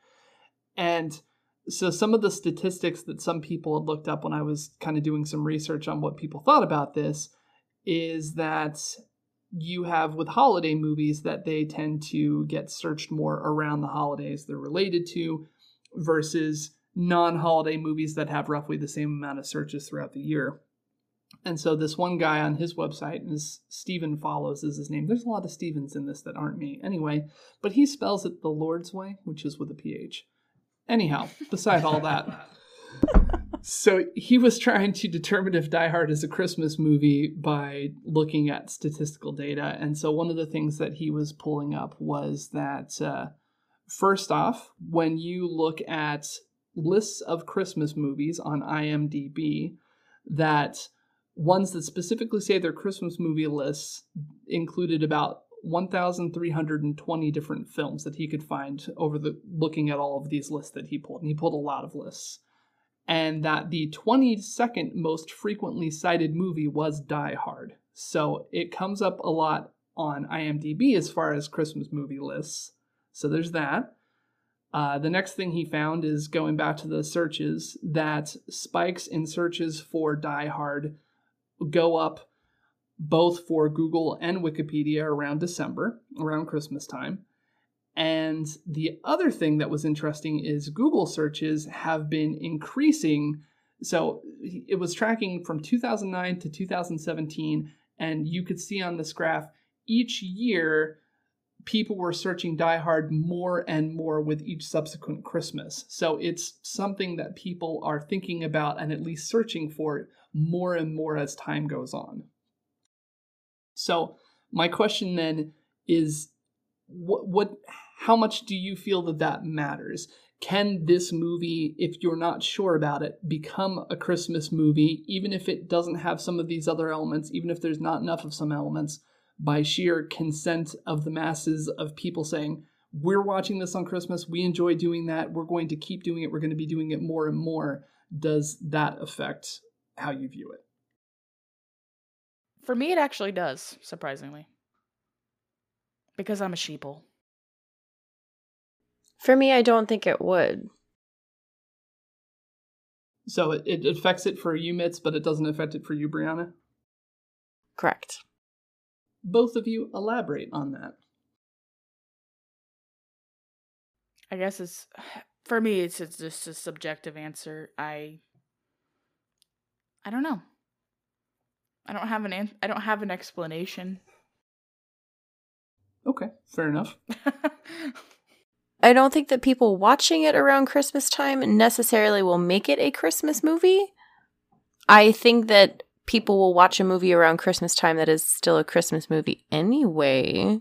And so some of the statistics that some people had looked up when I was kind of doing some research on what people thought about this is that you have with holiday movies that they tend to get searched more around the holidays they're related to versus non-holiday movies that have roughly the same amount of searches throughout the year. And so this one guy on his website is Stephen Follows is his name. There's a lot of Stevens in this that aren't me. Anyway, but he spells it the Lord's way, which is with a PH. Anyhow, beside all that. So he was trying to determine if Die Hard is a Christmas movie by looking at statistical data. And so one of the things that he was pulling up was that, uh, first off, when you look at lists of Christmas movies on IMDb, that ones that specifically say they're Christmas movie lists included about 1,320 different films that he could find over the looking at all of these lists that he pulled. And he pulled a lot of lists and that the 22nd most frequently cited movie was Die Hard. So it comes up a lot on IMDb as far as Christmas movie lists. So there's that. Uh, the next thing he found is going back to the searches that spikes in searches for Die Hard go up both for Google and Wikipedia around December, around Christmas time. And the other thing that was interesting is Google searches have been increasing. So it was tracking from 2009 to 2017, and you could see on this graph each year people were searching Die Hard more and more with each subsequent Christmas. So it's something that people are thinking about and at least searching for more and more as time goes on. So my question then is what what how much do you feel that that matters? Can this movie, if you're not sure about it, become a Christmas movie, even if it doesn't have some of these other elements, even if there's not enough of some elements, by sheer consent of the masses of people saying, We're watching this on Christmas, we enjoy doing that, we're going to keep doing it, we're going to be doing it more and more? Does that affect how you view it? For me, it actually does, surprisingly. Because I'm a sheeple. For me, I don't think it would. So it, it affects it for you, Mitz, but it doesn't affect it for you, Brianna? Correct. Both of you elaborate on that. I guess it's for me. It's, it's just a subjective answer. I I don't know. I don't have an an- I don't have an explanation. Okay, fair enough. I don't think that people watching it around Christmas time necessarily will make it a Christmas movie. I think that people will watch a movie around Christmas time that is still a Christmas movie anyway.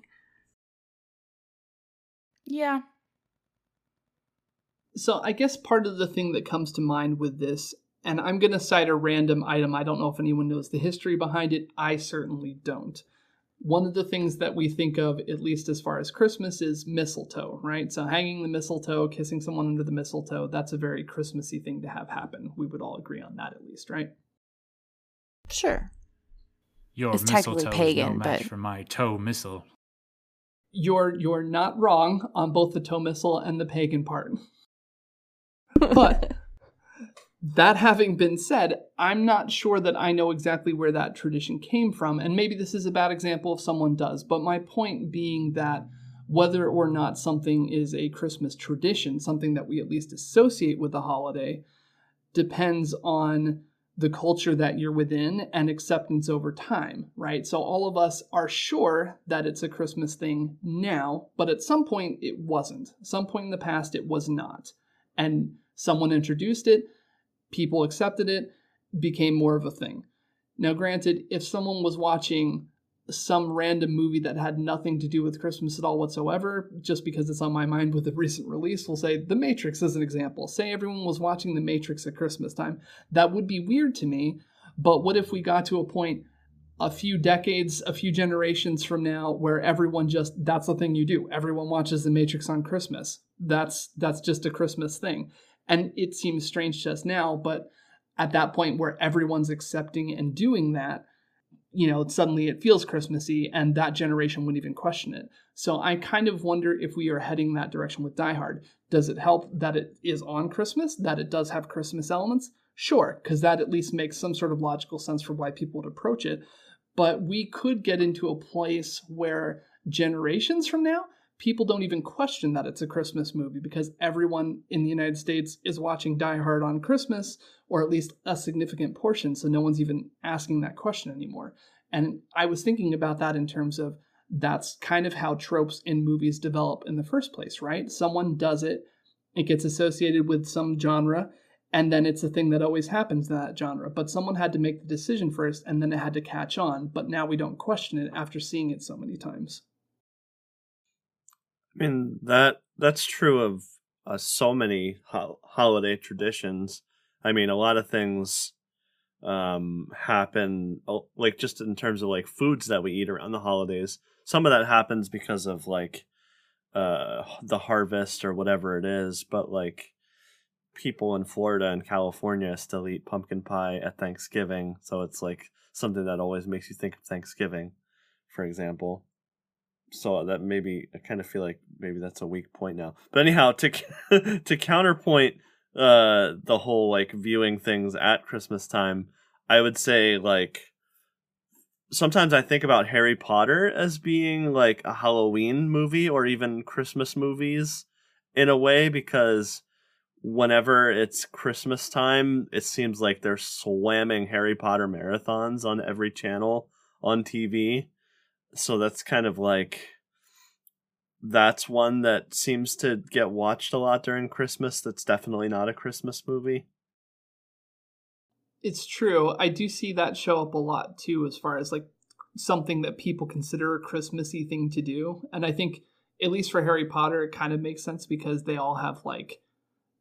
yeah. So I guess part of the thing that comes to mind with this, and I'm going to cite a random item. I don't know if anyone knows the history behind it. I certainly don't. One of the things that we think of, at least as far as Christmas, is mistletoe, right? So hanging the mistletoe, kissing someone under the mistletoe, that's a very Christmassy thing to have happen. We would all agree on that at least, right? Sure. Your It's technically mistletoe pagan, is no match but- for my toe missile. You're you're not wrong on both the toe missile and the pagan part. But that having been said, I'm not sure that I know exactly where that tradition came from, and maybe this is a bad example if someone does, but my point being that whether or not something is a Christmas tradition, something that we at least associate with the holiday, depends on the culture that you're within and acceptance over time, right? So all of us are sure that it's a Christmas thing now, but at some point it wasn't. Some point in the past it was not. And someone introduced it, people accepted it, became more of a thing. Now, granted, if someone was watching some random movie that had nothing to do with Christmas at all whatsoever, just because it's on my mind with a recent release, we'll say The Matrix as an example. Say everyone was watching The Matrix at Christmas time. That would be weird to me, but what if we got to a point a few decades, a few generations from now where everyone just that's the thing you do. Everyone watches The Matrix on Christmas. That's that's just a Christmas thing. And it seems strange to us now, but at that point where everyone's accepting and doing that, you know, suddenly it feels Christmassy and that generation wouldn't even question it. So I kind of wonder if we are heading that direction with Die Hard. Does it help that it is on Christmas, that it does have Christmas elements? Sure, because that at least makes some sort of logical sense for why people would approach it. But we could get into a place where generations from now, people don't even question that it's a Christmas movie because everyone in the United States is watching Die Hard on Christmas, or at least a significant portion. So no one's even asking that question anymore. And I was thinking about that in terms of that's kind of how tropes in movies develop in the first place, right? Someone does it, it gets associated with some genre, and then it's a thing that always happens in that genre. But someone had to make the decision first, and then it had to catch on. But now we don't question it after seeing it so many times. I mean that that's true of uh, so many ho- holiday traditions. I mean, a lot of things um happen like just in terms of like foods that we eat around the holidays. Some of that happens because of like uh the harvest or whatever it is, but like people in Florida and California still eat pumpkin pie at Thanksgiving, so it's like something that always makes you think of Thanksgiving, for example so that maybe I kind of feel like maybe that's a weak point now. But anyhow, to to counterpoint uh the whole like viewing things at Christmas time, I would say like sometimes I think about Harry Potter as being like a Halloween movie or even Christmas movies in a way because whenever it's Christmas time, it seems like they're slamming Harry Potter marathons on every channel on TV. So that's kind of like that's one that seems to get watched a lot during Christmas. That's definitely not a Christmas movie. It's true. I do see that show up a lot too, as far as like something that people consider a Christmassy thing to do. And I think, at least for Harry Potter, it kind of makes sense because they all have like,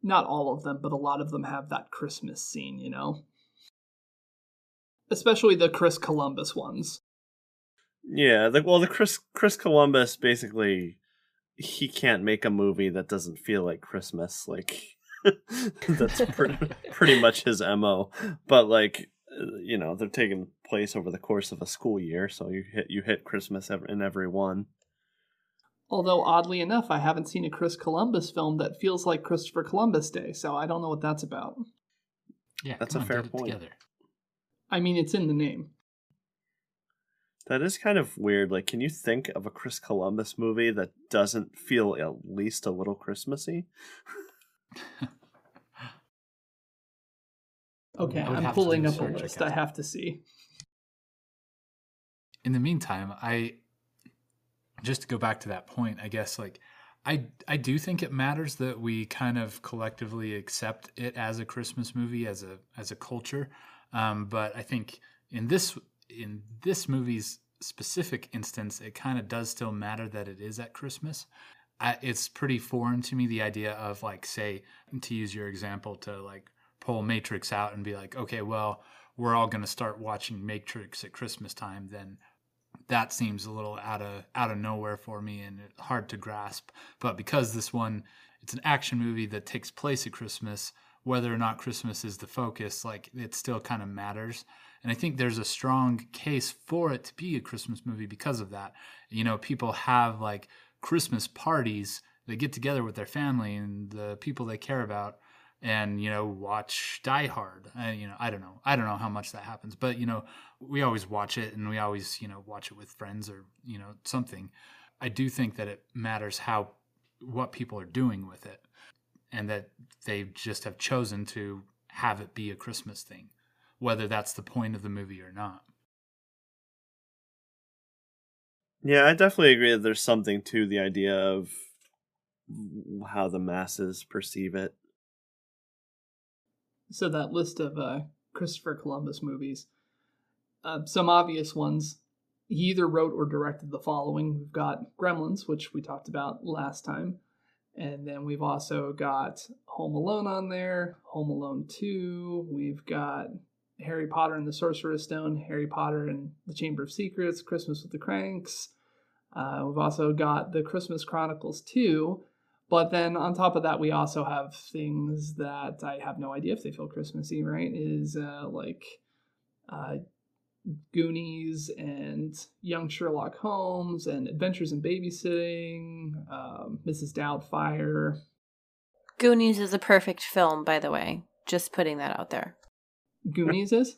not all of them, but a lot of them have that Christmas scene, you know? Especially the Chris Columbus ones. Yeah, the, well, the Chris Chris Columbus basically he can't make a movie that doesn't feel like Christmas. Like that's pretty, pretty much his mo. But like you know, they're taking place over the course of a school year, so you hit you hit Christmas in every one. Although oddly enough, I haven't seen a Chris Columbus film that feels like Christopher Columbus Day, so I don't know what that's about. Yeah, that's a on, fair point. Together. I mean, it's in the name. That is kind of weird. Like, can you think of a Chris Columbus movie that doesn't feel at least a little Christmassy? okay, I'm pulling up a list. I have to see. In the meantime, I just to go back to that point, I guess like I I do think it matters that we kind of collectively accept it as a Christmas movie as a as a culture. Um, but I think in this in this movie's specific instance, it kind of does still matter that it is at Christmas. I, it's pretty foreign to me the idea of like, say, to use your example, to like pull Matrix out and be like, okay, well, we're all going to start watching Matrix at Christmas time. Then that seems a little out of out of nowhere for me and hard to grasp. But because this one, it's an action movie that takes place at Christmas, whether or not Christmas is the focus, like it still kind of matters. And I think there's a strong case for it to be a Christmas movie because of that. You know, people have like Christmas parties, they get together with their family and the people they care about and you know watch Die Hard. I, you know, I don't know. I don't know how much that happens, but you know, we always watch it and we always, you know, watch it with friends or, you know, something. I do think that it matters how what people are doing with it and that they just have chosen to have it be a Christmas thing, whether that's the point of the movie or not. Yeah, I definitely agree that there's something to the idea of how the masses perceive it. So that list of uh, Christopher Columbus movies, uh, some obvious ones. He either wrote or directed the following. We've got Gremlins, which we talked about last time. And then we've also got Home Alone on there, Home Alone 2. We've got Harry Potter and the Sorcerer's Stone, Harry Potter and the Chamber of Secrets, Christmas with the Cranks. Uh, we've also got the Christmas Chronicles 2. But then on top of that, we also have things that I have no idea if they feel Christmassy, right? Is uh, like uh, Goonies and Young Sherlock Holmes and Adventures in Babysitting, um, Mrs. Doubtfire. Goonies is a perfect film, by the way. Just putting that out there. Goonies is?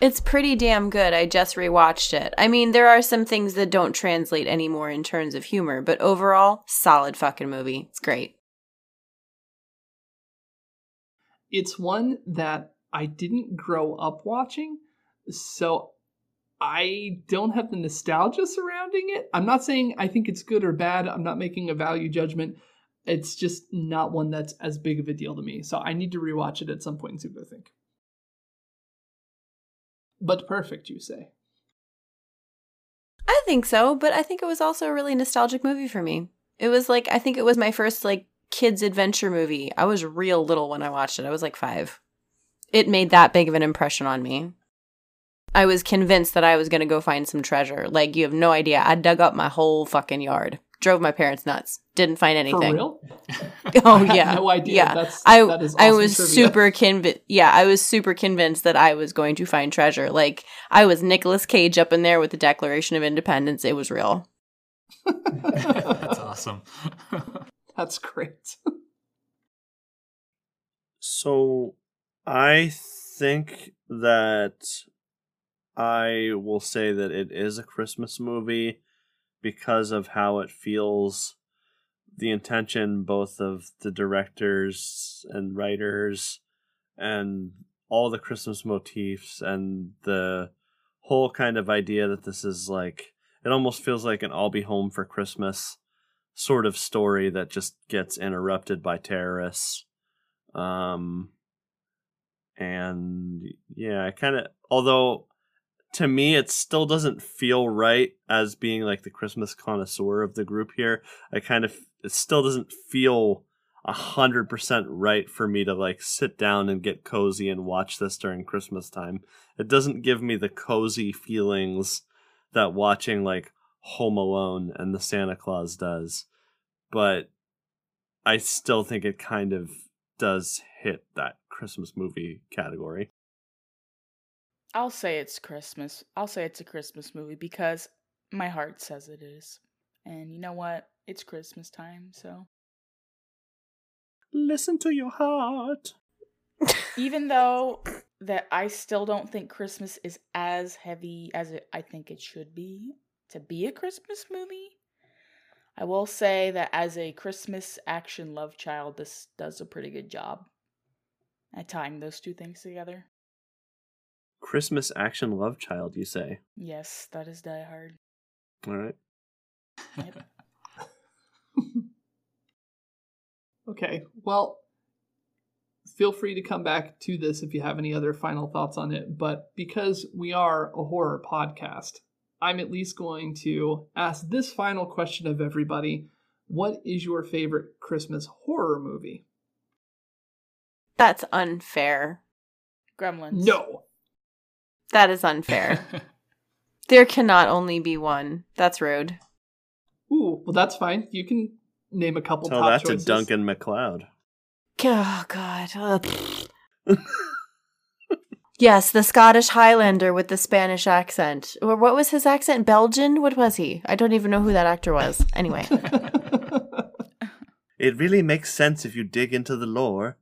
it's pretty damn good. I just rewatched it. I mean, there are some things that don't translate anymore in terms of humor, but overall, solid fucking movie. It's great. It's one that I didn't grow up watching so I don't have the nostalgia surrounding it. I'm not saying I think it's good or bad. I'm not making a value judgment. It's just not one that's as big of a deal to me. So I need to rewatch it at some point and see what I think. But perfect, you say? I think so, but I think it was also a really nostalgic movie for me. It was like I think it was my first like kids adventure movie. I was real little when I watched it. I was like 5. It made that big of an impression on me. I was convinced that I was going to go find some treasure. Like, you have no idea. I dug up my whole fucking yard. Drove my parents nuts. Didn't find anything. For real? oh yeah. no idea. Yeah. That's, I awesome I was trivia. super convinced. Yeah, I was super convinced that I was going to find treasure. Like I was Nicolas Cage up in there with the Declaration of Independence. It was real. That's awesome. That's great. so I think that I will say that it is a Christmas movie because of how it feels the intention both of the directors and writers and all the Christmas motifs and the whole kind of idea that this is like it almost feels like an I'll be home for Christmas sort of story that just gets interrupted by terrorists. Um and yeah, I kind of although to me it still doesn't feel right as being like the christmas connoisseur of the group here. I kind of it still doesn't feel a hundred percent right for me to like sit down and get cozy and watch this during christmas time. It doesn't give me the cozy feelings that watching like home alone and the santa claus does but i still think it kind of does hit that christmas movie category I'll say it's Christmas. I'll say it's a Christmas movie because my heart says it is. And you know what? It's Christmas time, so. Listen to your heart. Even though that I still don't think Christmas is as heavy as it, I think it should be to be a Christmas movie, I will say that as a Christmas action love child, this does a pretty good job at tying those two things together. Christmas action love child, you say? Yes, that is Die Hard. All right. Yep. Okay, well, feel free to come back to this if you have any other final thoughts on it. But because we are a horror podcast, I'm at least going to ask this final question of everybody What is your favorite Christmas horror movie? That's unfair. Gremlins. No. That is unfair. there cannot only be one. That's rude. Ooh, well, that's fine. You can name a couple Tell top that choices. to Duncan MacLeod. Oh God. Ugh. yes, the Scottish Highlander with the Spanish accent. Or what was his accent? Belgian? What was he? I don't even know who that actor was. Anyway. It really makes sense if you dig into the lore.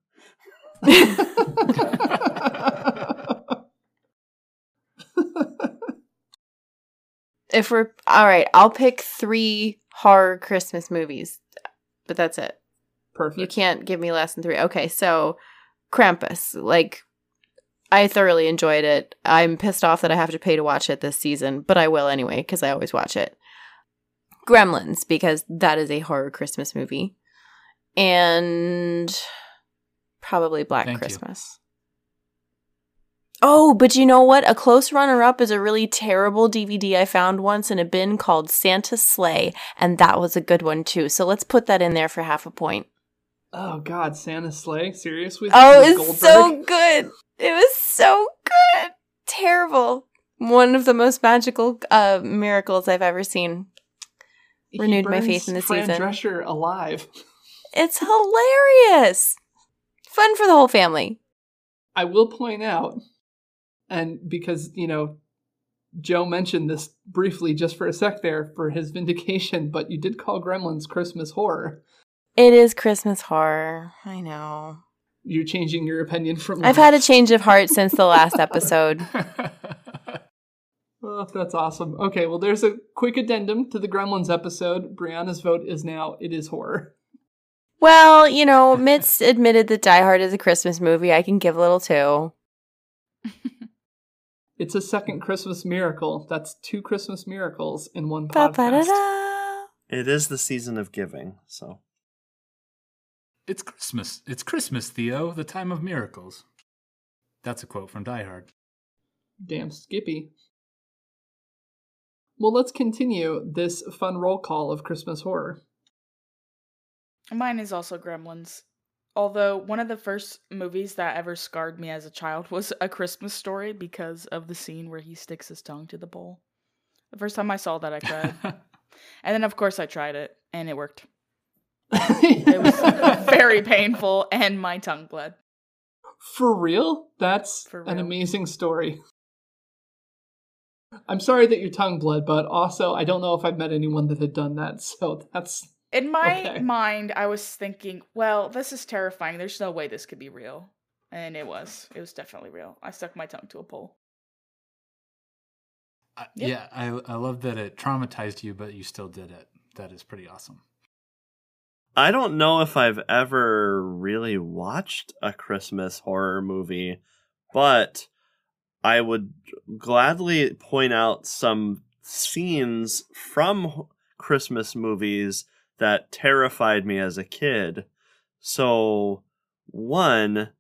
if we're all right, I'll pick three horror Christmas movies. But that's it. Perfect. You can't give me less than three. Okay, so Krampus. Like, I thoroughly enjoyed it. I'm pissed off that I have to pay to watch it this season, but I will anyway because I always watch it. Gremlins because that is a horror Christmas movie, and probably Black Thank. Christmas. Oh, but you know what? A close runner up is a really terrible DVD I found once in a bin called Santa's Slay, and that was a good one too. So let's put that in there for half a point. oh, God, Santa Slay? Serious with Oh, it's so good. It was so good. Terrible. One of the most magical uh, miracles I've ever seen. He renewed my faith in the Fran season. Drescher alive. It's hilarious. Fun for the whole family. I will point out, and because, you know, Joe mentioned this briefly just for a sec there for his vindication, but you did call Gremlins Christmas horror. It is Christmas horror. I know. You're changing your opinion from. I've had a change of heart since the last episode. Oh, that's awesome. Okay, well, there's a quick addendum to the Gremlins episode. Brianna's vote is now it is horror. Well, you know, Mitz admitted that Die Hard is a Christmas movie. I can give a little too. It's a second Christmas miracle. That's two Christmas miracles in one podcast. Ba-ba-da-da. It is the season of giving, so it's Christmas. It's Christmas, Theo, the time of miracles. That's a quote from Die Hard. Damn Skippy. Well, let's continue this fun roll call of Christmas horror. Mine is also Gremlins. Although one of the first movies that ever scarred me as a child was A Christmas Story because of the scene where he sticks his tongue to the bowl. The first time I saw that, I cried. and then, of course, I tried it, and it worked. It was very painful, and my tongue bled. For real? That's For an amazing story. I'm sorry that your tongue bled, but also I don't know if I've met anyone that had done that, so that's In my Okay. mind, I was thinking, well, this is terrifying. There's no way this could be real. And it was. It was definitely real. I stuck my tongue to a pole. I, Yep. Yeah, I I love that it traumatized you, but you still did it. That is pretty awesome. I don't know if I've ever really watched a Christmas horror movie, but I would gladly point out some scenes from Christmas movies that terrified me as a kid. So, one,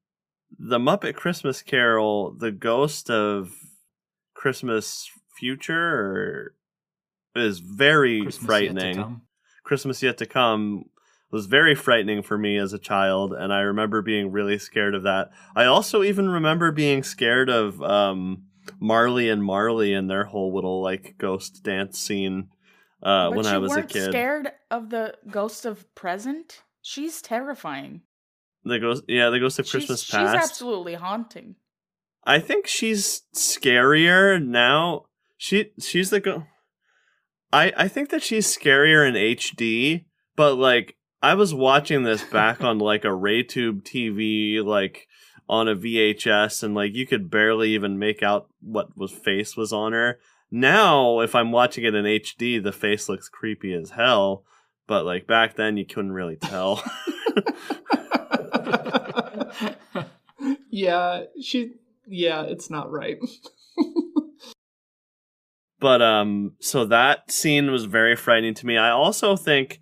The Muppet Christmas Carol, The Ghost of Christmas Future, is very Christmas frightening. come. Christmas Yet to Come was very frightening for me as a child, and I remember being really scared of that. I also even remember being scared of um, Marley and Marley and their whole little like ghost dance scene uh, but when I was a weren't kid. scared of the ghost of present? She's terrifying. The ghost, yeah, the ghost of She's- Christmas past. she's, absolutely haunting. I think she's scarier now. She she's the go. I I think that she's scarier in HD, but like I was watching this back on like a RayTube TV, like on a VHS, and like you could barely even make out what was face was on her. Now, if I'm watching it in HD, the face looks creepy as hell. But like back then, you couldn't really tell. yeah, she. Yeah, it's not right. but um so that scene was very frightening to me i also think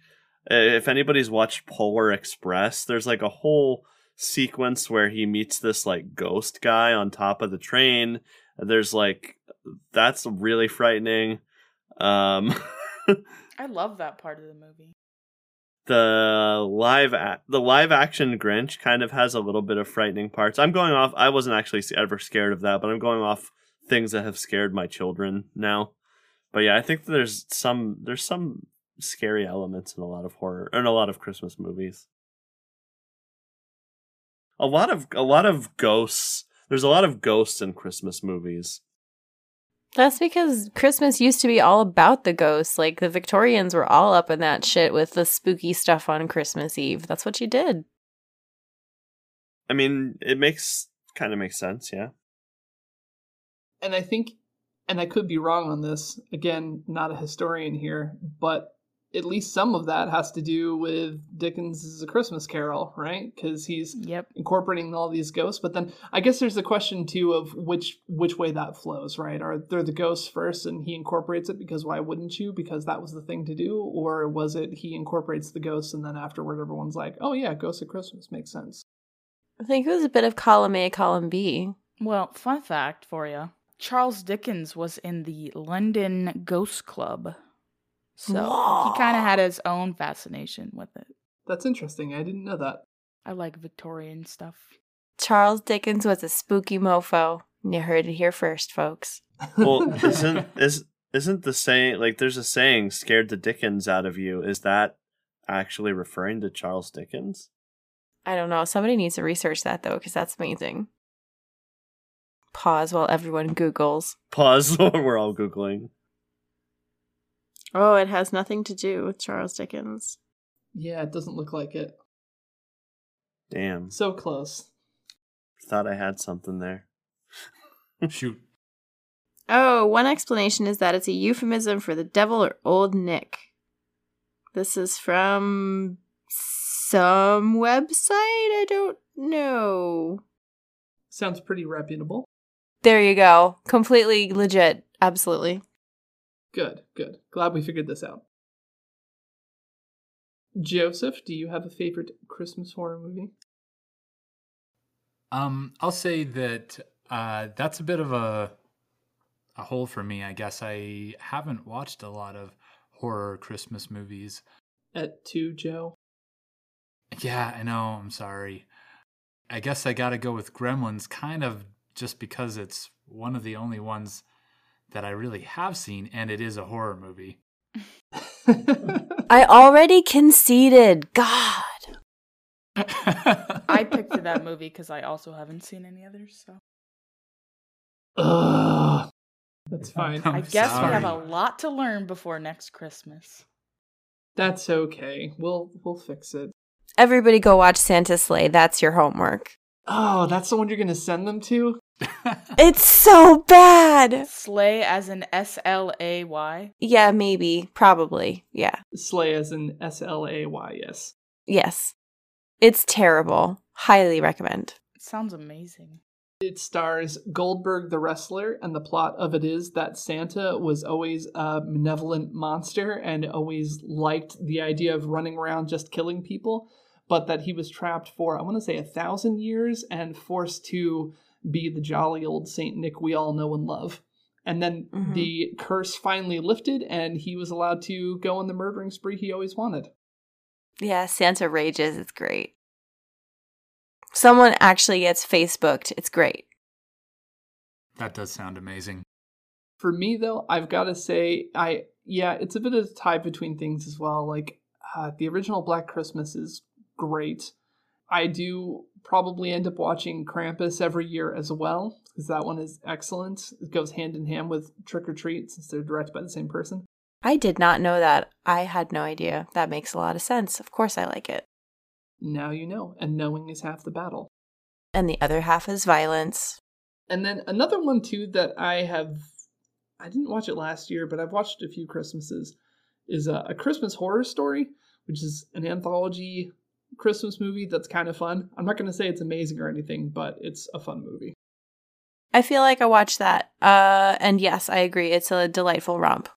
uh, if anybody's watched polar express there's like a whole sequence where he meets this like ghost guy on top of the train there's like that's really frightening um I love that part of the movie. the live a- the live action Grinch kind of has a little bit of frightening parts. I'm going off. I wasn't actually ever scared of that, but I'm going off things that have scared my children now. But yeah, I think there's some there's some scary elements in a lot of horror in a lot of Christmas movies. A lot of a lot of ghosts. There's a lot of ghosts in Christmas movies. That's because Christmas used to be all about the ghosts. Like the Victorians were all up in that shit with the spooky stuff on Christmas Eve. That's what you did. I mean, it makes kind of makes sense, yeah. and I think, and I could be wrong on this. Again, not a historian here, but at least some of that has to do with Dickens' A Christmas Carol, right? Because he's Yep. incorporating all these ghosts. But then I guess there's the question too of which which way that flows, right? Are there the ghosts first and he incorporates it because why wouldn't you? Because that was the thing to do, or was it he incorporates the ghosts and then afterward everyone's like, oh yeah, Ghosts at Christmas makes sense. I think it was a bit of column A, column B. Well, fun fact for you Charles Dickens was in the London Ghost Club. So Whoa. he kind of had his own fascination with it. That's interesting. I didn't know that. I like Victorian stuff. Charles Dickens was a spooky mofo. You heard it here first, folks. Well, isn't is isn't the saying like there's a saying scared the dickens out of you? Is that actually referring to Charles Dickens? I don't know. Somebody needs to research that though, because that's amazing. Pause while everyone Googles. Pause. While we're all googling. Oh, it has nothing to do with Charles Dickens. yeah, it doesn't look like it. Damn. So close. Thought I had something there. Shoot. Oh, one explanation is that it's a euphemism for the devil or old Nick. This is from some website? I don't know. Sounds pretty reputable. There you go. Completely legit. Absolutely. Good, good. Glad we figured this out. Joseph, do you have a favorite Christmas horror movie? Um, I'll say that uh, that's a bit of a a hole for me. I guess I haven't watched a lot of horror Christmas movies. At two, Joe. Yeah, I know. I'm sorry. I guess I got to go with Gremlins, kind of just because it's one of the only ones that I really have seen, and it is a horror movie. I already conceded. God. I picked that movie because I also haven't seen any others. So Ugh. That's fine. I'm I guess we have a lot to learn before next Christmas. That's okay. We'll we'll fix it. Everybody go watch Santa's Slay. That's your homework. Oh, that's the one you're gonna send them to? It's so bad. Slay as an S L A Y. Yeah, maybe. Probably. Yeah. Slay as an S L A Y, yes. Yes. It's terrible. Highly recommend. It sounds amazing. It stars Goldberg the wrestler, and the plot of it is that Santa was always a malevolent monster and always liked the idea of running around just killing people, but that he was trapped for, I want to say, a thousand years and forced to be the jolly old Saint Nick we all know and love. And then Mhm. the curse finally lifted, and he was allowed to go on the murdering spree he always wanted. Yeah, Santa rages. It's great. Someone actually gets Facebooked. It's great. That does sound amazing. For me, though, I've got to say, I yeah, it's a bit of a tie between things as well. Like uh, the original Black Christmas is great. I do probably end up watching Krampus every year as well because that one is excellent. It goes hand in hand with Trick 'r Treat since they're directed by the same person. I did not know that. I had no idea. That makes a lot of sense. Of course, I like it. Now you know, and knowing is half the battle. And the other half is violence. And then another one too that I have I didn't watch it last year, but I've watched a few Christmases is a, a Christmas horror story, which is an anthology Christmas movie that's kind of fun. I'm not going to say it's amazing or anything, but it's a fun movie. I feel like I watched that. Uh, and yes, I agree. It's a delightful romp.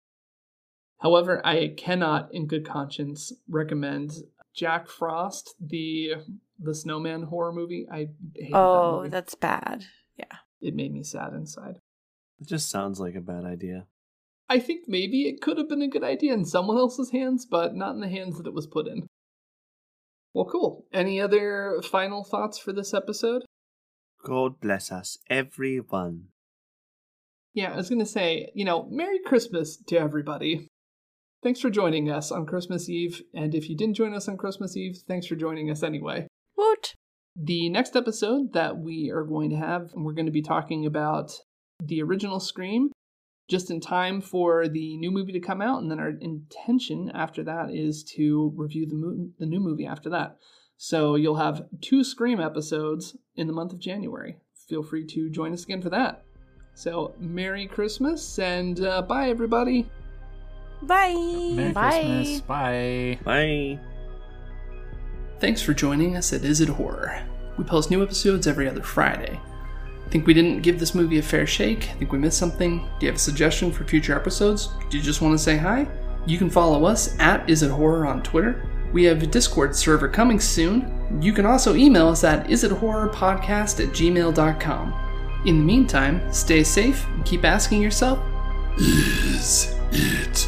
However, I cannot in good conscience recommend Jack Frost, the the snowman horror movie. I hated that Oh, movie. that's bad. Yeah, it made me sad inside. It just sounds like a bad idea. I think maybe it could have been a good idea in someone else's hands, but not in the hands that it was put in. Well, cool. Any other final thoughts for this episode? God bless us, everyone. Yeah, I was going to say, you know, Merry Christmas to everybody. Thanks for joining us on Christmas Eve, and if you didn't join us on Christmas Eve, thanks for joining us anyway. What? The next episode that we are going to have, we're going to be talking about the original Scream just in time for the new movie to come out, and then our intention after that is to review the, mo- the new movie after that. So you'll have two Scream episodes in the month of January. Feel free to join us again for that. So, Merry Christmas and uh, bye, everybody. Bye. Merry Bye. Christmas. Bye. Bye. Thanks for joining us at Is It Horror. We post new episodes every other Friday. Think we didn't give this movie a fair shake? Think we missed something? Do you have a suggestion for future episodes? Do you just want to say hi? You can follow us at Is It Horror on Twitter. We have a Discord server coming soon. You can also email us at isithorrorpodcast at gmail.com. In the meantime, stay safe and keep asking yourself, Is it